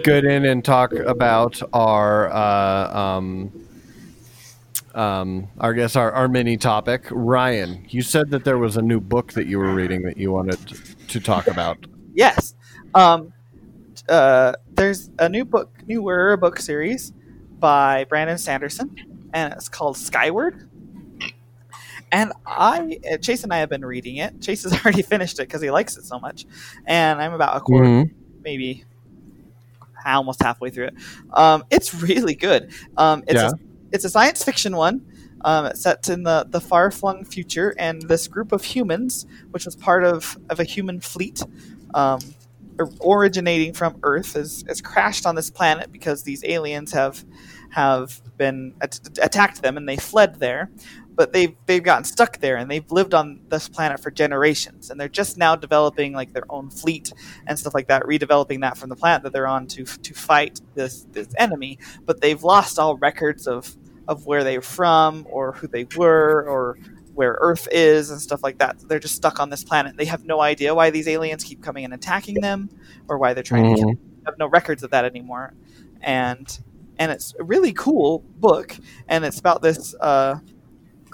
get in and talk about our uh, um, um, I guess our, our mini topic, Ryan, you said that there was a new book that you were reading that you wanted to talk about. Yes. Um, uh, there's a new book, newer book series by Brandon Sanderson, and it's called Skyward. And I, uh, Chase and I have been reading it. Chase has already finished it because he likes it so much, and I'm about a quarter, Mhm. maybe almost halfway through it. Um, it's really good. Um, it's Yeah. a, it's a science fiction one. Um, it's set in the, the far flung future, and this group of humans, which was part of, of a human fleet, um, originating from Earth, is, is crashed on this planet because these aliens have have been at- attacked them and they fled there. But they've they've gotten stuck there and they've lived on this planet for generations, and they're just now developing like their own fleet and stuff like that, redeveloping that from the planet that they're on to to fight this this enemy. But they've lost all records of of where they're from or who they were or where Earth is and stuff like that. They're just stuck on this planet. They have no idea why these aliens keep coming and attacking them or why they're trying to kill them. They have no records of that anymore. And and it's a really cool book and it's about this uh,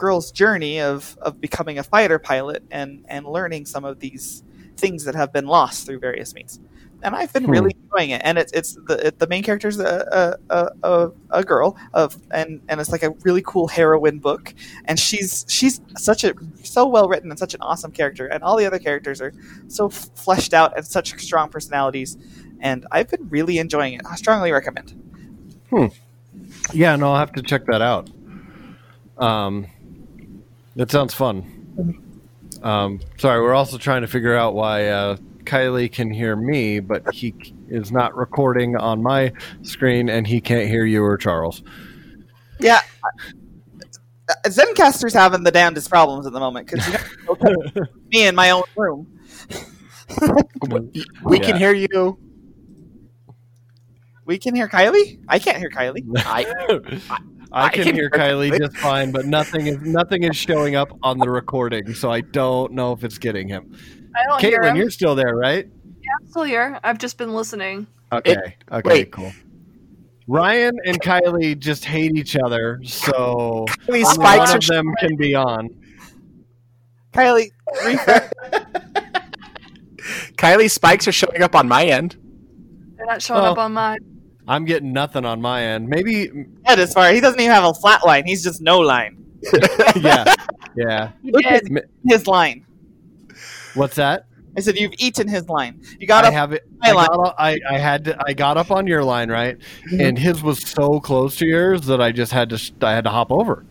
girl's journey of, of becoming a fighter pilot and, and learning some of these things that have been lost through various means. And I've been Hmm. really enjoying it. And it's it's the it, the main character's a a, a, a, a girl of and and it's like a really cool heroine book. And she's she's such a so well written and such an awesome character. And all the other characters are so f- fleshed out and such strong personalities. And I've been really enjoying it. I strongly recommend. Hmm. Yeah, no, I'll have to check that out. Um, that sounds fun. Um, sorry, we're also trying to figure out why uh, Kiley can hear me, but he is not recording on my screen, and he can't hear you or Charles. Yeah. Zencastr's having the damnedest problems at the moment because you know, me in my own room. We Yeah. can hear you. We can hear Kiley. I can't hear Kiley. I, I I can can hear hear Kiley Kiley. just fine, but nothing is nothing is showing up on the recording, so I don't know if it's getting him. I don't hear Caitlin, him. you're still there, right? Yeah, I'm still here. I've just been listening. Okay. okay. wait. Cool. Ryan and Kiley just hate each other, so These only spikes one are of them can be on. Kiley. Kiley spikes are showing up on my end. They're not showing Well, up on mine. I'm getting nothing on my end. Maybe, That is far. He doesn't even have a flat line. He's just no line. yeah, yeah. Look at his line. What's that? I said you've eaten his line. You got I up. have it. my I, line. got, I, I had to, I got up on your line, right? And his was so close to yours that I just had to I had to hop over.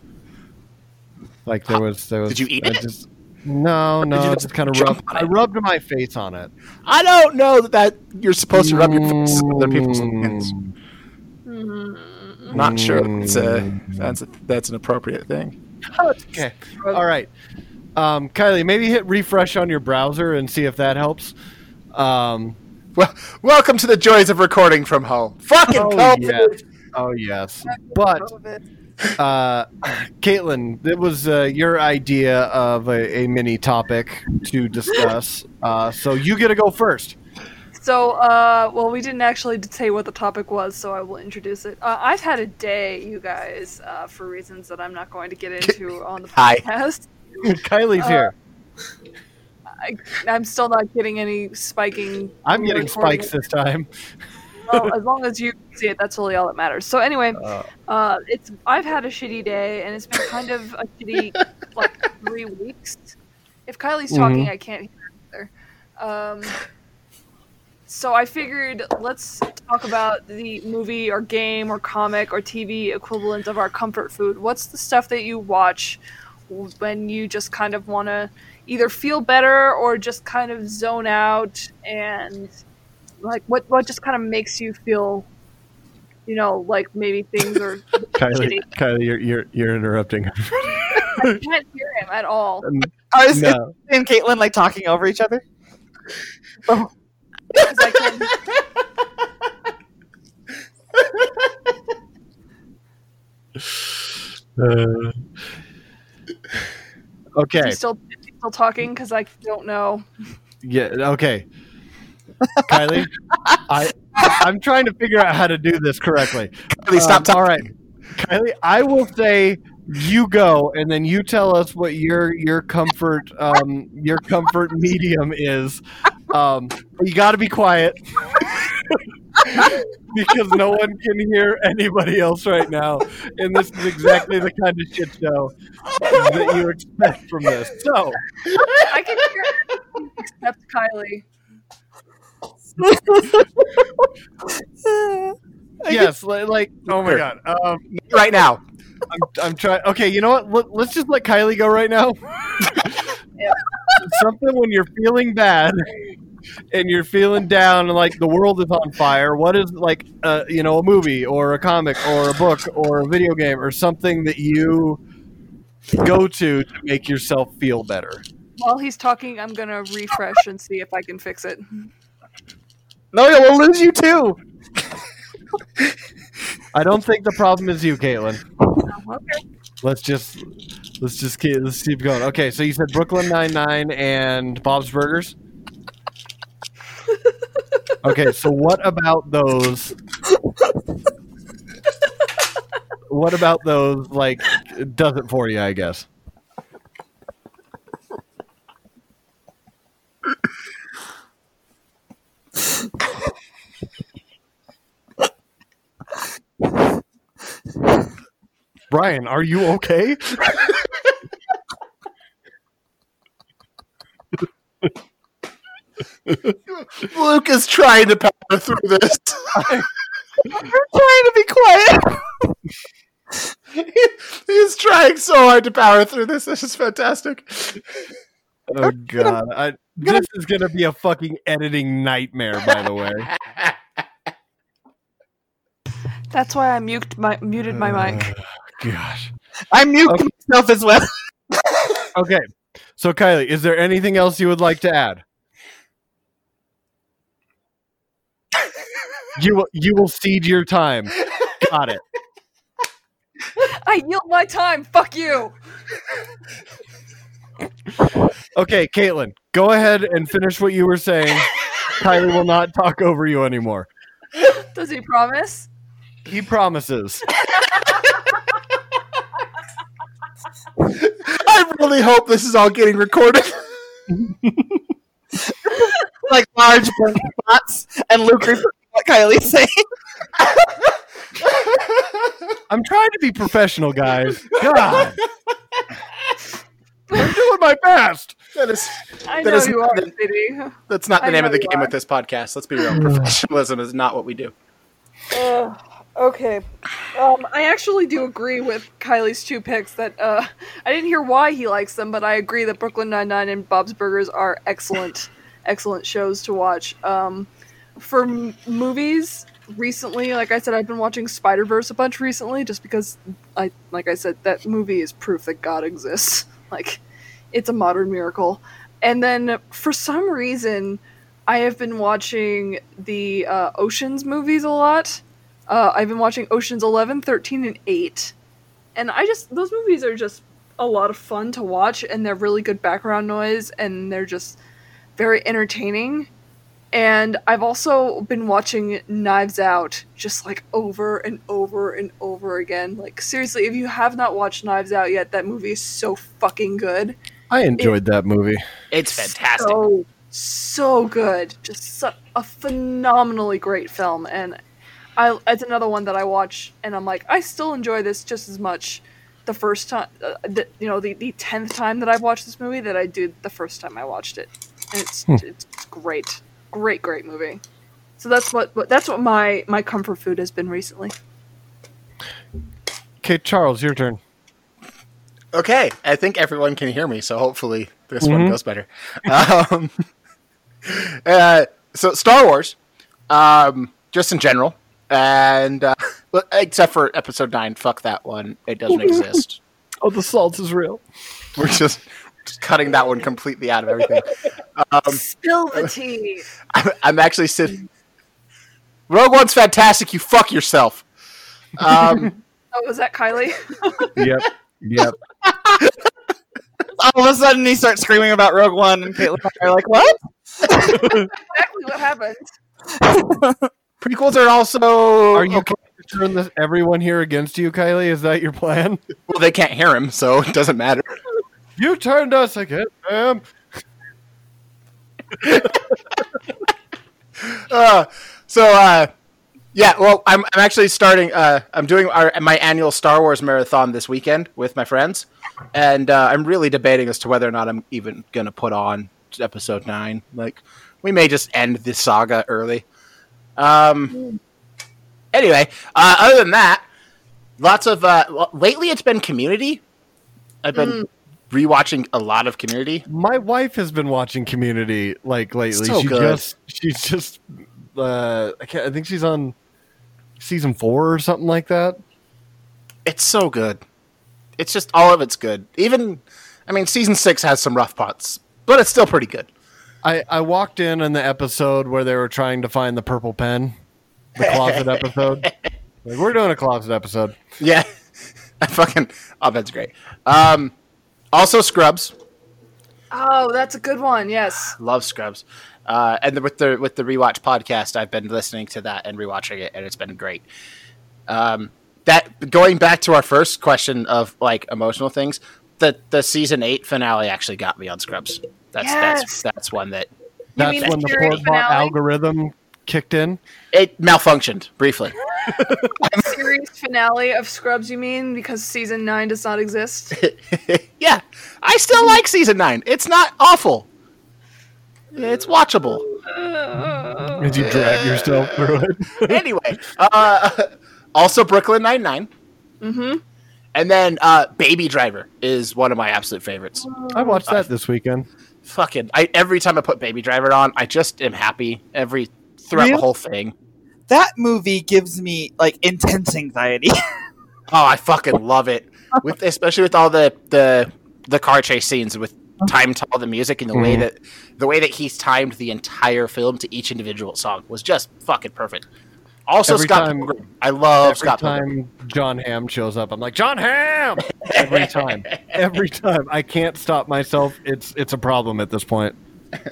Like there was there was. Did you eat I it? Just, no, no, you I just just kind of jump rubbed. I rubbed my face on it. I don't know that you're supposed to rub your face on other people's hands. Mm. Not sure that's a, Mm. that's a, that's an appropriate thing. Okay. All right. Um, Kiley, maybe hit refresh on your browser and see if that helps. Um, Well, welcome to the joys of recording from home. Fucking Oh, COVID. yes. oh yes, but uh, Caitlin, it was uh, your idea of a, a mini topic to discuss. Uh, so you get to go first. So, uh, well, we didn't actually say what the topic was, so I will introduce it. Uh, I've had a day, you guys, uh, for reasons that I'm not going to get into on the Hi. Kiley's Uh, here. I, I'm still not getting any spiking. I'm getting spikes this time. well, as long as you see it, that's really all that matters. So anyway, Uh, uh, it's I've had a shitty day, and it's been kind of a shitty like three weeks. If Kiley's talking, Mhm. I can't hear her. Um, so I figured let's talk about the movie or game or comic or TV equivalent of our comfort food. What's the stuff that you watch when you just kind of want to either feel better or just kind of zone out and like what what just kind of makes you feel you know like maybe things are Kiley, shitty. Kiley, you're you're, you're interrupting. I can't hear him at all. I was no. and Caitlin like talking over each other. 'cause I can- Uh, okay. he's still he's still talking because I don't know. Yeah. Okay. Kiley, I I'm trying to figure out how to do this correctly. Please stop Um, All right, Kiley. I will say you go, and then you tell us what your your comfort um your comfort medium is. Um, you got to be quiet because no one can hear anybody else right now, and this is exactly the kind of shit show that you expect from this. So. I can hear everyone except Kiley. yes, li- like oh my god. Um, right now. I'm, I'm trying. Okay, you know what? Let, let's just let Kiley go right now. Something when you're feeling bad and you're feeling down and like the world is on fire. What is like, uh, you know, a movie or a comic or a book or a video game or something that you go to to make yourself feel better? While he's talking, I'm gonna refresh and see if I can fix it. No, yeah, we'll lose you too. I don't think the problem is you, Caitlin. Okay. Let's just let's just keep let's keep going. Okay, so you said Brooklyn Nine Nine and Bob's Burgers. Okay, so what about those? What about those? Like, does it for you? I guess. Brian, are you okay? Luke is trying to power through this. trying to be quiet. He's trying so hard to power through this. This is fantastic. Oh god, I, this is gonna be a fucking editing nightmare. By the way, That's why I muted my muted my mic. gosh. I'm muting myself as well. Okay, so Kiley, is there anything else you would like to add? You will, you will cede your time. Got it. I yield my time. Fuck you. Okay, Caitlin, go ahead and finish what you were saying. Kiley will not talk over you anymore. Does he promise? He promises. I really hope this is all getting recorded. like large blank spots, and Luke repeats what Kiley's saying. I'm trying to be professional, guys. God. I'm doing my best. that is I That know is you not are, the- Sadie. that's not the I name of the game are. with this podcast. Let's be real. Professionalism is not what we do. Uh, okay. Um, I actually do agree with Kiley's two picks that uh, I didn't hear why he likes them, but I agree that Brooklyn Nine Nine and Bob's Burgers are excellent, excellent shows to watch. Um, for m- movies, recently, like I said, I've been watching Spider Verse a bunch recently, just because I, like I said, that movie is proof that God exists. Like, it's a modern miracle. And then for some reason, I have been watching the uh, Oceans movies a lot. Uh, I've been watching Oceans 11, 13, and 8. And I just, those movies are just a lot of fun to watch, and they're really good background noise, and they're just very entertaining. And I've also been watching Knives Out just like over and over and over again. Like, seriously, if you have not watched Knives Out yet, that movie is so fucking good I enjoyed that movie. It's fantastic. so so good just su- a phenomenally great film and i it's another one that i watch and i'm like i still enjoy this just as much the first time uh, the, you know the, the 10th time that i've watched this movie that i did the first time i watched it and it's it's great great great movie so that's what, what that's what my my comfort food has been recently Okay, Charles, your turn. Okay, I think everyone can hear me, so hopefully this one goes better. Um, uh, so Star Wars, um, just in general, and uh, except for Episode Nine, fuck that one. It doesn't exist. Oh, the salt is real. We're just, just cutting that one completely out of everything. Um, Spill the tea. I'm, I'm actually sitting. Rogue One's fantastic. You fuck yourself. Um, Oh, was that Kiley? Yep. Yep. All of a sudden, he starts screaming about Rogue One, and Caitlin and I are like, "What?" exactly what happened. prequels are also. Are you okay. going to turn this, everyone here against you, Kiley? Is that your plan? Well, they can't hear him, so it doesn't matter. You turned us against them. Uh, so, uh, yeah, well, I'm, I'm actually starting. Uh, I'm doing our, my annual Star Wars marathon this weekend with my friends, and uh, I'm really debating as to whether or not I'm even gonna put on Episode Nine. Like, we may just end this saga early. Um. Anyway, uh, other than that, lots of uh, well, lately it's been Community. I've been rewatching a lot of Community. My wife has been watching Community like lately. So she good. just she's just uh I, can't, I think she's on season 4 or something like that. It's so good. It's just all of it's good. Even, I mean, season six has some rough parts, but it's still pretty good. I I walked in on the episode where they were trying to find the purple pen, the closet episode. Like we're doing a closet episode. Yeah, I fucking. Oh, that's great. Um, also, Scrubs. Oh, that's a good one. Yes. Love Scrubs. Uh, and the, with the with the rewatch podcast, I've been listening to that and rewatching it, and it's been great. Um, that going back to our first question of like emotional things, the the season eight finale actually got me on Scrubs. That's that's Yes. that's one that That's when the series Portbot algorithm kicked in. it malfunctioned briefly. Series finale of Scrubs, you mean? Because season nine does not exist. yeah, I still like season nine. It's not awful. It's watchable. Did you drag yourself through it? anyway, uh, also Brooklyn Nine Nine. Mm-hmm. And then uh, Baby Driver is one of my absolute favorites. I watched that this weekend. Fucking, I every time I put Baby Driver on, I just am happy every throughout Really? the whole thing. That movie gives me like intense anxiety. Oh, I fucking love it. With especially with all the the the car chase scenes with time to all the music and the way mm-hmm. that the way that he's timed the entire film to each individual song was just fucking perfect. Also, Every Scott time- Pilgrim. I love Every Scott Pilgrim. time Jon Hamm shows up, I'm like Jon Hamm. Every time, every time, I can't stop myself. It's it's a problem at this point.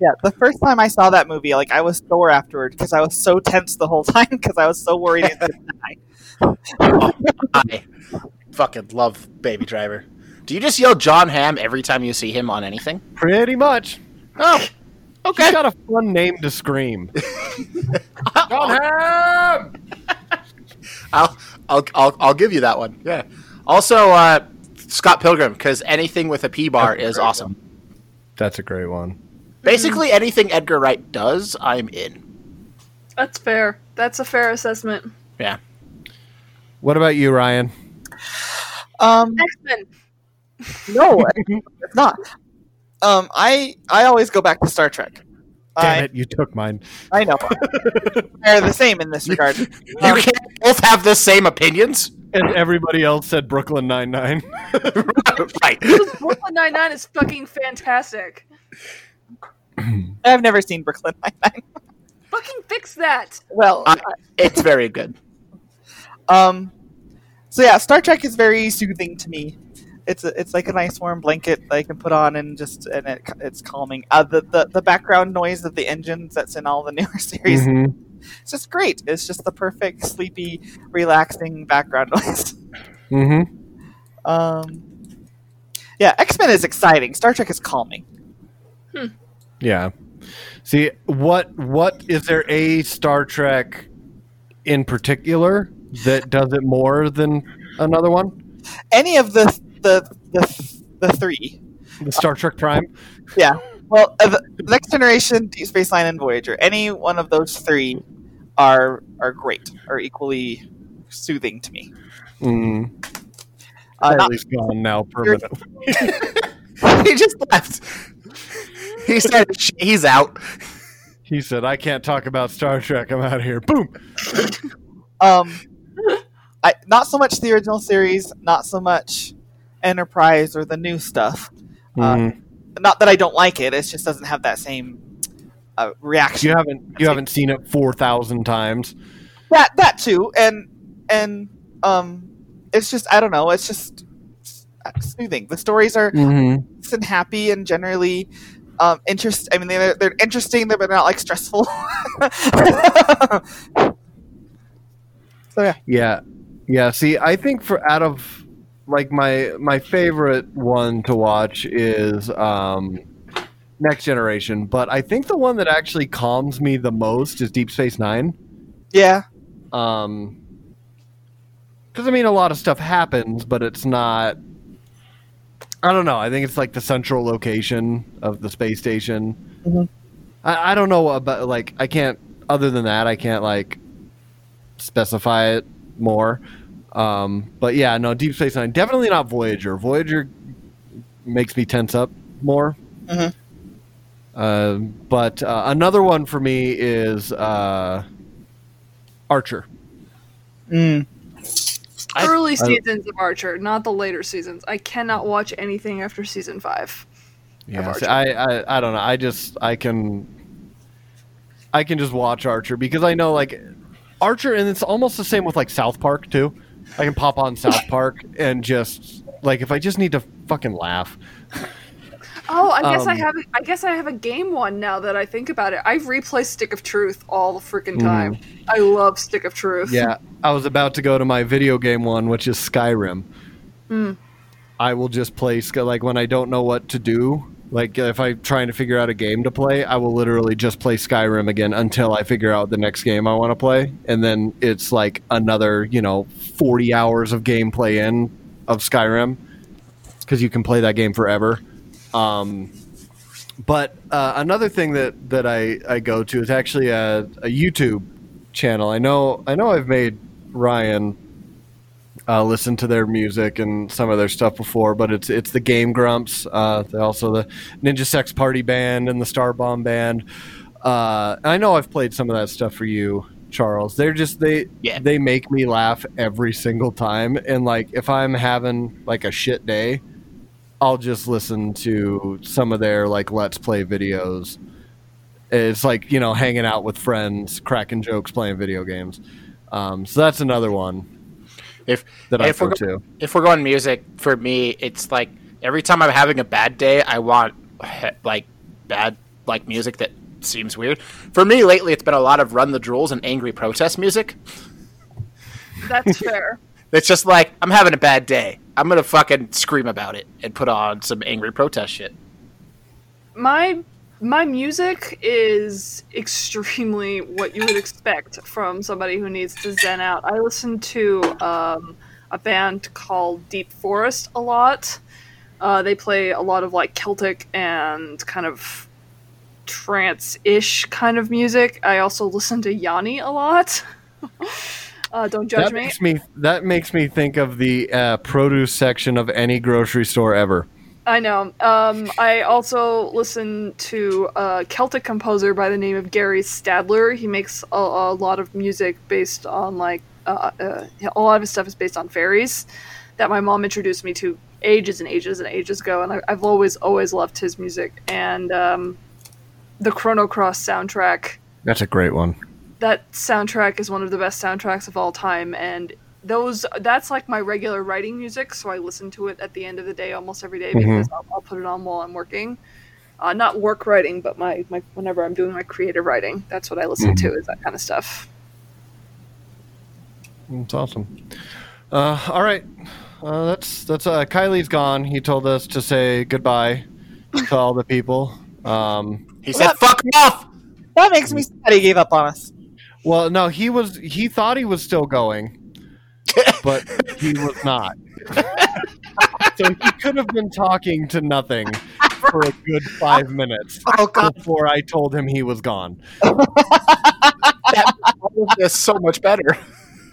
yeah, the first time I saw that movie, like I was sore afterward because I was so tense the whole time because I was so worried it was gonna die. I fucking love Baby Driver. Do you just yell Jon Hamm every time you see him on anything? Pretty much. Oh, okay. He's got a fun name to scream. Jon Hamm. I'll, I'll, I'll, I'll give you that one. Yeah. Also, uh, Scott Pilgrim, because anything with a P bar is awesome. That's a great one. Basically, anything Edgar Wright does, I'm in. That's fair. That's a fair assessment. Yeah. What about you, Ryan? Um, X Men. no, it's not. Um, I I always go back to Star Trek. Damn I, it, you took mine. I know they're the same in this regard. You can't both have the same opinions? And everybody else said Brooklyn Nine Nine. right. Brooklyn Nine Nine is fucking fantastic. I've never seen Brooklyn Nine-Nine. Fucking fix that. Well, I, it's very good. Um, so yeah, Star Trek is very soothing to me. It's a, it's like a nice warm blanket that I can put on and just and it, it's calming. Uh, the, the the background noise of the engines that's in all the newer series, it's just great. It's just the perfect sleepy, relaxing background noise. Mm-hmm. Um, yeah, X Men is exciting. Star Trek is calming. Yeah. See, what what is there a Star Trek in particular that does it more than another one? Any of the the the, the three, The Star Trek Prime. yeah. Well, uh, the Next Generation, Deep Space Nine, and Voyager. Any one of those three are are great. Are equally soothing to me. Mm. Uh, not- gone now permanently. he just left. He said he's out. He said, "I can't talk about Star Trek. I'm out of here." Boom. um, I not so much the original series, not so much Enterprise or the new stuff. Uh, Mhm. Not that I don't like it; it just doesn't have that same uh, reaction. You haven't you haven't seen it four thousand times. that that too, and and um, it's just I don't know. It's just soothing. The stories are Mm-hmm. nice and happy and generally um interest. I mean, they're they're interesting, but not like stressful. so yeah, Yeah, yeah. See, I think for out of like my my favorite one to watch is um, Next Generation, but I think the one that actually calms me the most is Deep Space Nine. yeah. Um, because I mean, a lot of stuff happens, but it's not. I don't know. I think it's like the central location of the space station. Mhm. I, I don't know about like I can't. Other than that, I can't like specify it more. Um, but yeah, no, Deep Space Nine definitely not Voyager. Voyager makes me tense up more. Mhm. Uh, but uh, another one for me is uh, Archer. Mm. I- Early I- seasons of Archer, not the later seasons. I cannot watch anything after season five. Yeah, see, I, I I don't know. I just I can I can just watch Archer because I know like Archer, and it's almost the same with like South Park too. I can pop on South Park and just like if I just need to fucking laugh. Oh, I guess I Um, have. I guess I have a game one now that I think about it. I've replayed Stick of Truth all the freaking time. I love Stick of Truth. Yeah, I was about to go to my video game one, which is Skyrim. Mm. I will just play like when I don't know what to do. Like if I'm trying to figure out a game to play, I will literally just play Skyrim again until I figure out the next game I want to play, and then it's like another you know 40 hours of gameplay in of Skyrim because you can play that game forever. Um, but uh, another thing that that I, I go to is actually a, a YouTube channel. I know I know I've made Ryan uh, listen to their music and some of their stuff before, but it's it's the Game Grumps. Uh, also the Ninja Sex Party Band and the Star Bomb Band. Uh, I know I've played some of that stuff for you, Charles. They're just they Yeah. they make me laugh every single time. And like if I'm having like a shit day, I'll just listen to some of their like let's play videos. It's like you know hanging out with friends, cracking jokes, playing video games. Um, so that's another one If that I if go we're, to. if we're going music, for me, it's like every time I'm having a bad day, I want like bad like music that seems weird. For me, lately, it's been a lot of Run the Jewels and angry protest music. that's fair. It's just like I'm having a bad day. I'm gonna fucking scream about it and put on some angry protest shit. my my music is extremely what you would expect from somebody who needs to zen out. I listen to um, a band called Deep Forest a lot. Uh, they play a lot of like Celtic and kind of trance-ish kind of music. I also listen to Yanni a lot. uh, don't judge That me. makes me that makes me think of the uh, produce section of any grocery store ever. I know. Um, I also listen to a Celtic composer by the name of Gary Stadler. He makes a, a lot of music based on like uh, uh, a lot of his stuff is based on fairies that my mom introduced me to ages and ages and ages ago, and I, I've always always loved his music. And um, the Chrono Cross soundtrack That's a great one. That soundtrack is one of the best soundtracks of all time and those that's like my regular writing music so i listen to it at the end of the day almost every day because I'll, I'll put it on while i'm working uh, not work writing but my, my whenever i'm doing my creative writing that's what i listen to is that kind of stuff That's awesome. Uh, all right, uh, that's that's uh, Kiley's gone. He told us to say goodbye to all the people. Um, He said, "Fuck off." That makes me sad he gave up on us. Well, no, he was he thought he was still going, but he was not. so he could have been talking to nothing for a good five minutes Oh before I told him he was gone. that is so much better.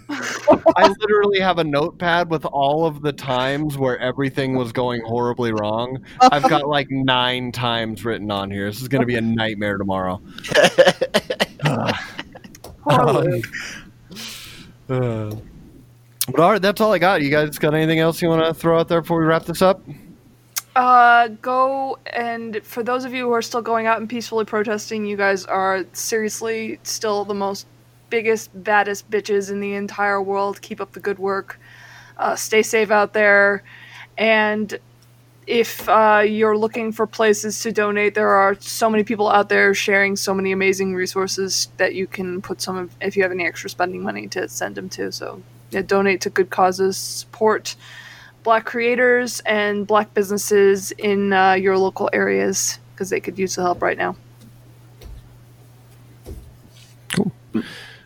I literally have a notepad with all of the times where everything was going horribly wrong. I've got like nine times written on here. This is going to be a nightmare tomorrow. Um, uh, but all right, that's all I got. You guys got anything else you want to throw out there before we wrap this up? Uh, go and for those of you who are still going out and peacefully protesting, you guys are seriously still the most biggest, baddest bitches in the entire world. Keep up the good work. Uh, stay safe out there. And if uh, you're looking for places to donate, there are so many people out there sharing so many amazing resources that you can put some of, if you have any extra spending money to send them to. So, yeah, donate to good causes, support black creators and black businesses in uh, your local areas because they could use the help right now.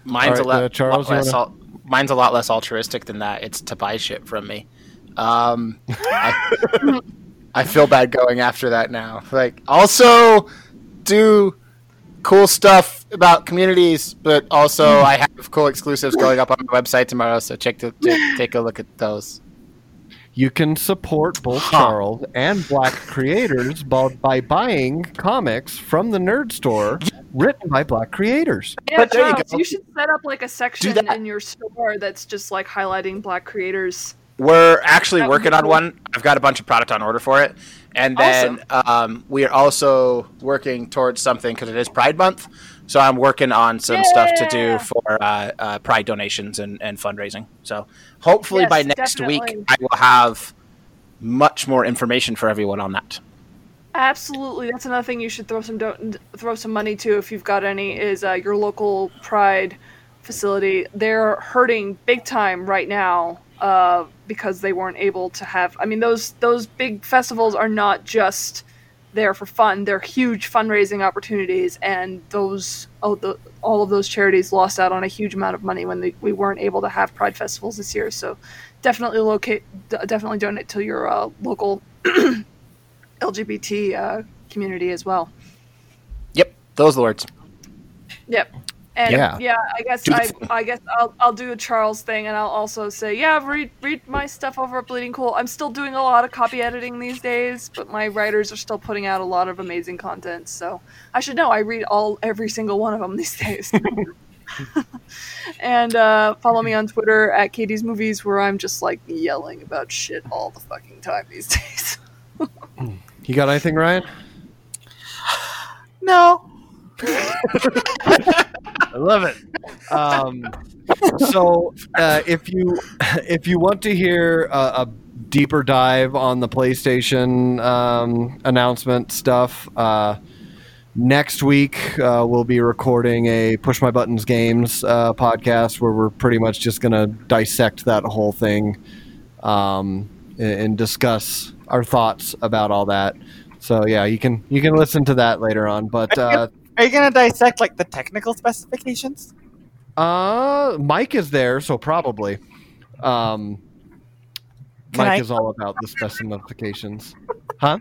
Mine's All a lot, uh, Charles, lot less. wanna- al- mine's a lot less altruistic than that. It's to buy shit from me. Um, I, I feel bad going after that now. Like, also do cool stuff about communities, but also I have cool exclusives going up on my website tomorrow. So check to, to take a look at those. You can support both Charles and black creators by, by buying comics from the Nerd Store written by black creators. Yeah, But there you Charles, go. you, should set up like a section in your store that's just like highlighting black creators. We're actually working on one. I've got a bunch of product on order for it, and then um, we are also working towards something because it is Pride Month. So I'm working on some stuff to do for uh, uh, Pride donations and, and fundraising. So hopefully Yes, by next week. I will have much more information for everyone on that. Absolutely, that's another thing you should throw some do- throw some money to if you've got any. Is uh, your local Pride facility? They're hurting big time right now uh, because they weren't able to have. I mean, those those big festivals are not just there for fun; they're huge fundraising opportunities, and those oh, the, all of those charities lost out on a huge amount of money when they, we weren't able to have Pride festivals this year. So, definitely locate, definitely donate to your uh, local LGBT uh, community as well. Yep, those are the words. Yep. And Yeah. yeah, I guess I, I guess I'll, I'll do a Charles thing, and I'll also say, yeah, read read my stuff over at Bleeding Cool. I'm still doing a lot of copy editing these days, but my writers are still putting out a lot of amazing content. So I should know. I read all every single one of them these days. and uh, follow me on Twitter at Katie's Movies, where I'm just like yelling about shit all the fucking time these days. You got anything, Ryan? No. I love it. Um, so, uh, if you if you want to hear a, a deeper dive on the PlayStation um, announcement stuff, uh, next week uh, we'll be recording a Push My Buttons Games uh, podcast where we're pretty much just going to dissect that whole thing um, and, and discuss our thoughts about all that. So yeah, you can you can listen to that later on, but. Uh, Are you gonna dissect like the technical specifications? Uh, Mike is there, so probably. Um, Can Mike I- is all about the specifications. Huh?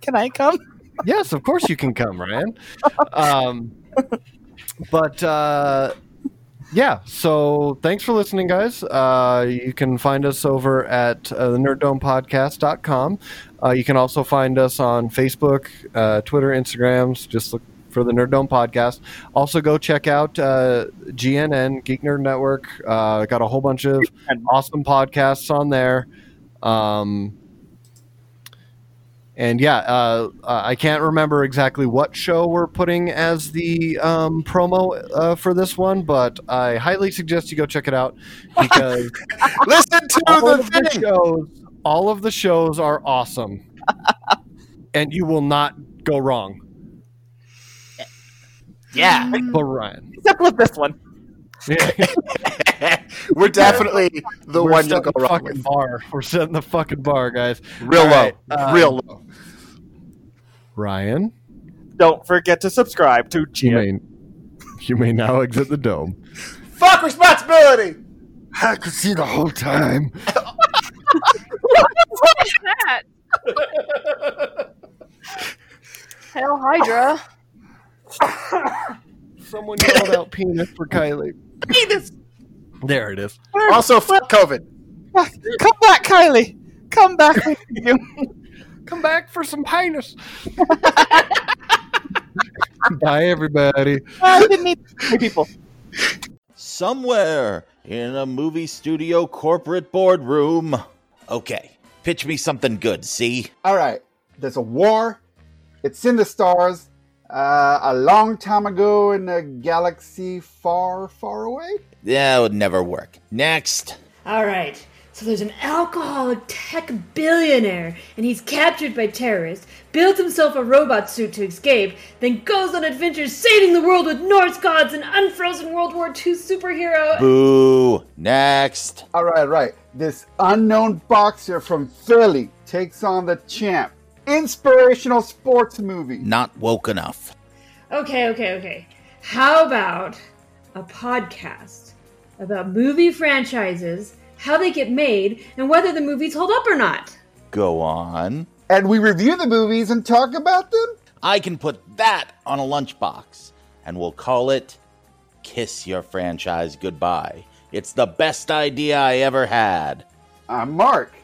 Can I come? Yes, of course you can come, Ryan. Um, but uh, yeah, so thanks for listening, guys. Uh, you can find us over at uh, the nerddomepodcast.com. Uh, you can also find us on Facebook, uh, Twitter, Instagrams. Just look for the Nerd Dome Podcast. Also, go check out uh, GNN, Geek Nerd Network. Uh, got a whole bunch of awesome podcasts on there. Um, and yeah, uh, I can't remember exactly what show we're putting as the um, promo uh, for this one, but I highly suggest you go check it out because Listen to the of the shows, all of the shows are awesome, and you will not go wrong. Yeah, But Ryan, Except with this one. Yeah. we're definitely the we're one to setting go the wrong fucking with. bar. We're setting the fucking bar, guys. Real All low, right, um, real low. Ryan, Don't forget to subscribe to you GN. may you may now exit the dome. Fuck responsibility. I could see the whole time. What's that? Hail Hydra. Someone yelled out penis for Kiley. Penis. There it is. Where Also, fuck COVID. Come back, Kiley. Come back. with you. Come back for some penis. Bye, everybody. I didn't need people. Somewhere in a movie studio corporate boardroom. Okay, pitch me something good, see? All right, there's a war. It's in the stars. Uh, a long time ago in a galaxy far, far away. That would never work. Next. All right. So there's an alcoholic tech billionaire, and he's captured by terrorists, builds himself a robot suit to escape, then goes on adventures saving the world with Norse gods and unfrozen World War II superhero. Boo. Next. All right, right. This unknown boxer from Philly takes on the champ. Inspirational sports movie. Not woke enough. Okay, okay, okay. How about a podcast about movie franchises, how they get made, and whether the movies hold up or not? Go on. And we review the movies and talk about them? I can put that on a lunchbox, and we'll call it Kiss Your Franchise Goodbye. It's the best idea I ever had. I'm Mark.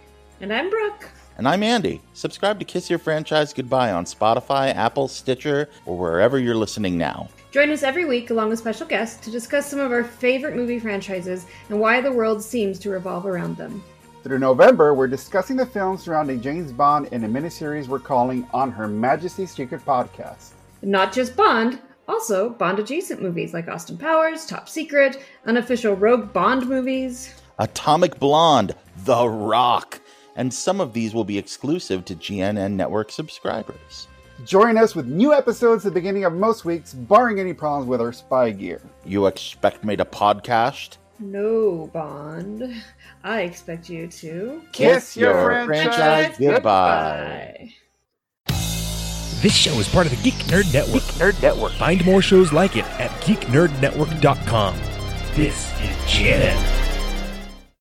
And I'm Brooke. And I'm Andy. Subscribe to Kiss Your Franchise Goodbye on Spotify, Apple, Stitcher, or wherever you're listening now. Join us every week along with special guests to discuss some of our favorite movie franchises and why the world seems to revolve around them. Through November, we're discussing the films surrounding James Bond in a miniseries we're calling On Her Majesty's Secret Podcast. Not just Bond, also Bond adjacent movies like Austin Powers, Top Secret, unofficial Rogue Bond movies. Atomic Blonde, The Rock, and some of these will be exclusive to GNN Network subscribers. Join us with new episodes at the beginning of most weeks, barring any problems with our spy gear. You expect me to podcast? No, Bond. I expect you to Kiss your franchise goodbye. This show is part of the Geek Nerd Network. Geek Nerd Network. Find more shows like it at geeknerdnetwork.com. This is GNN.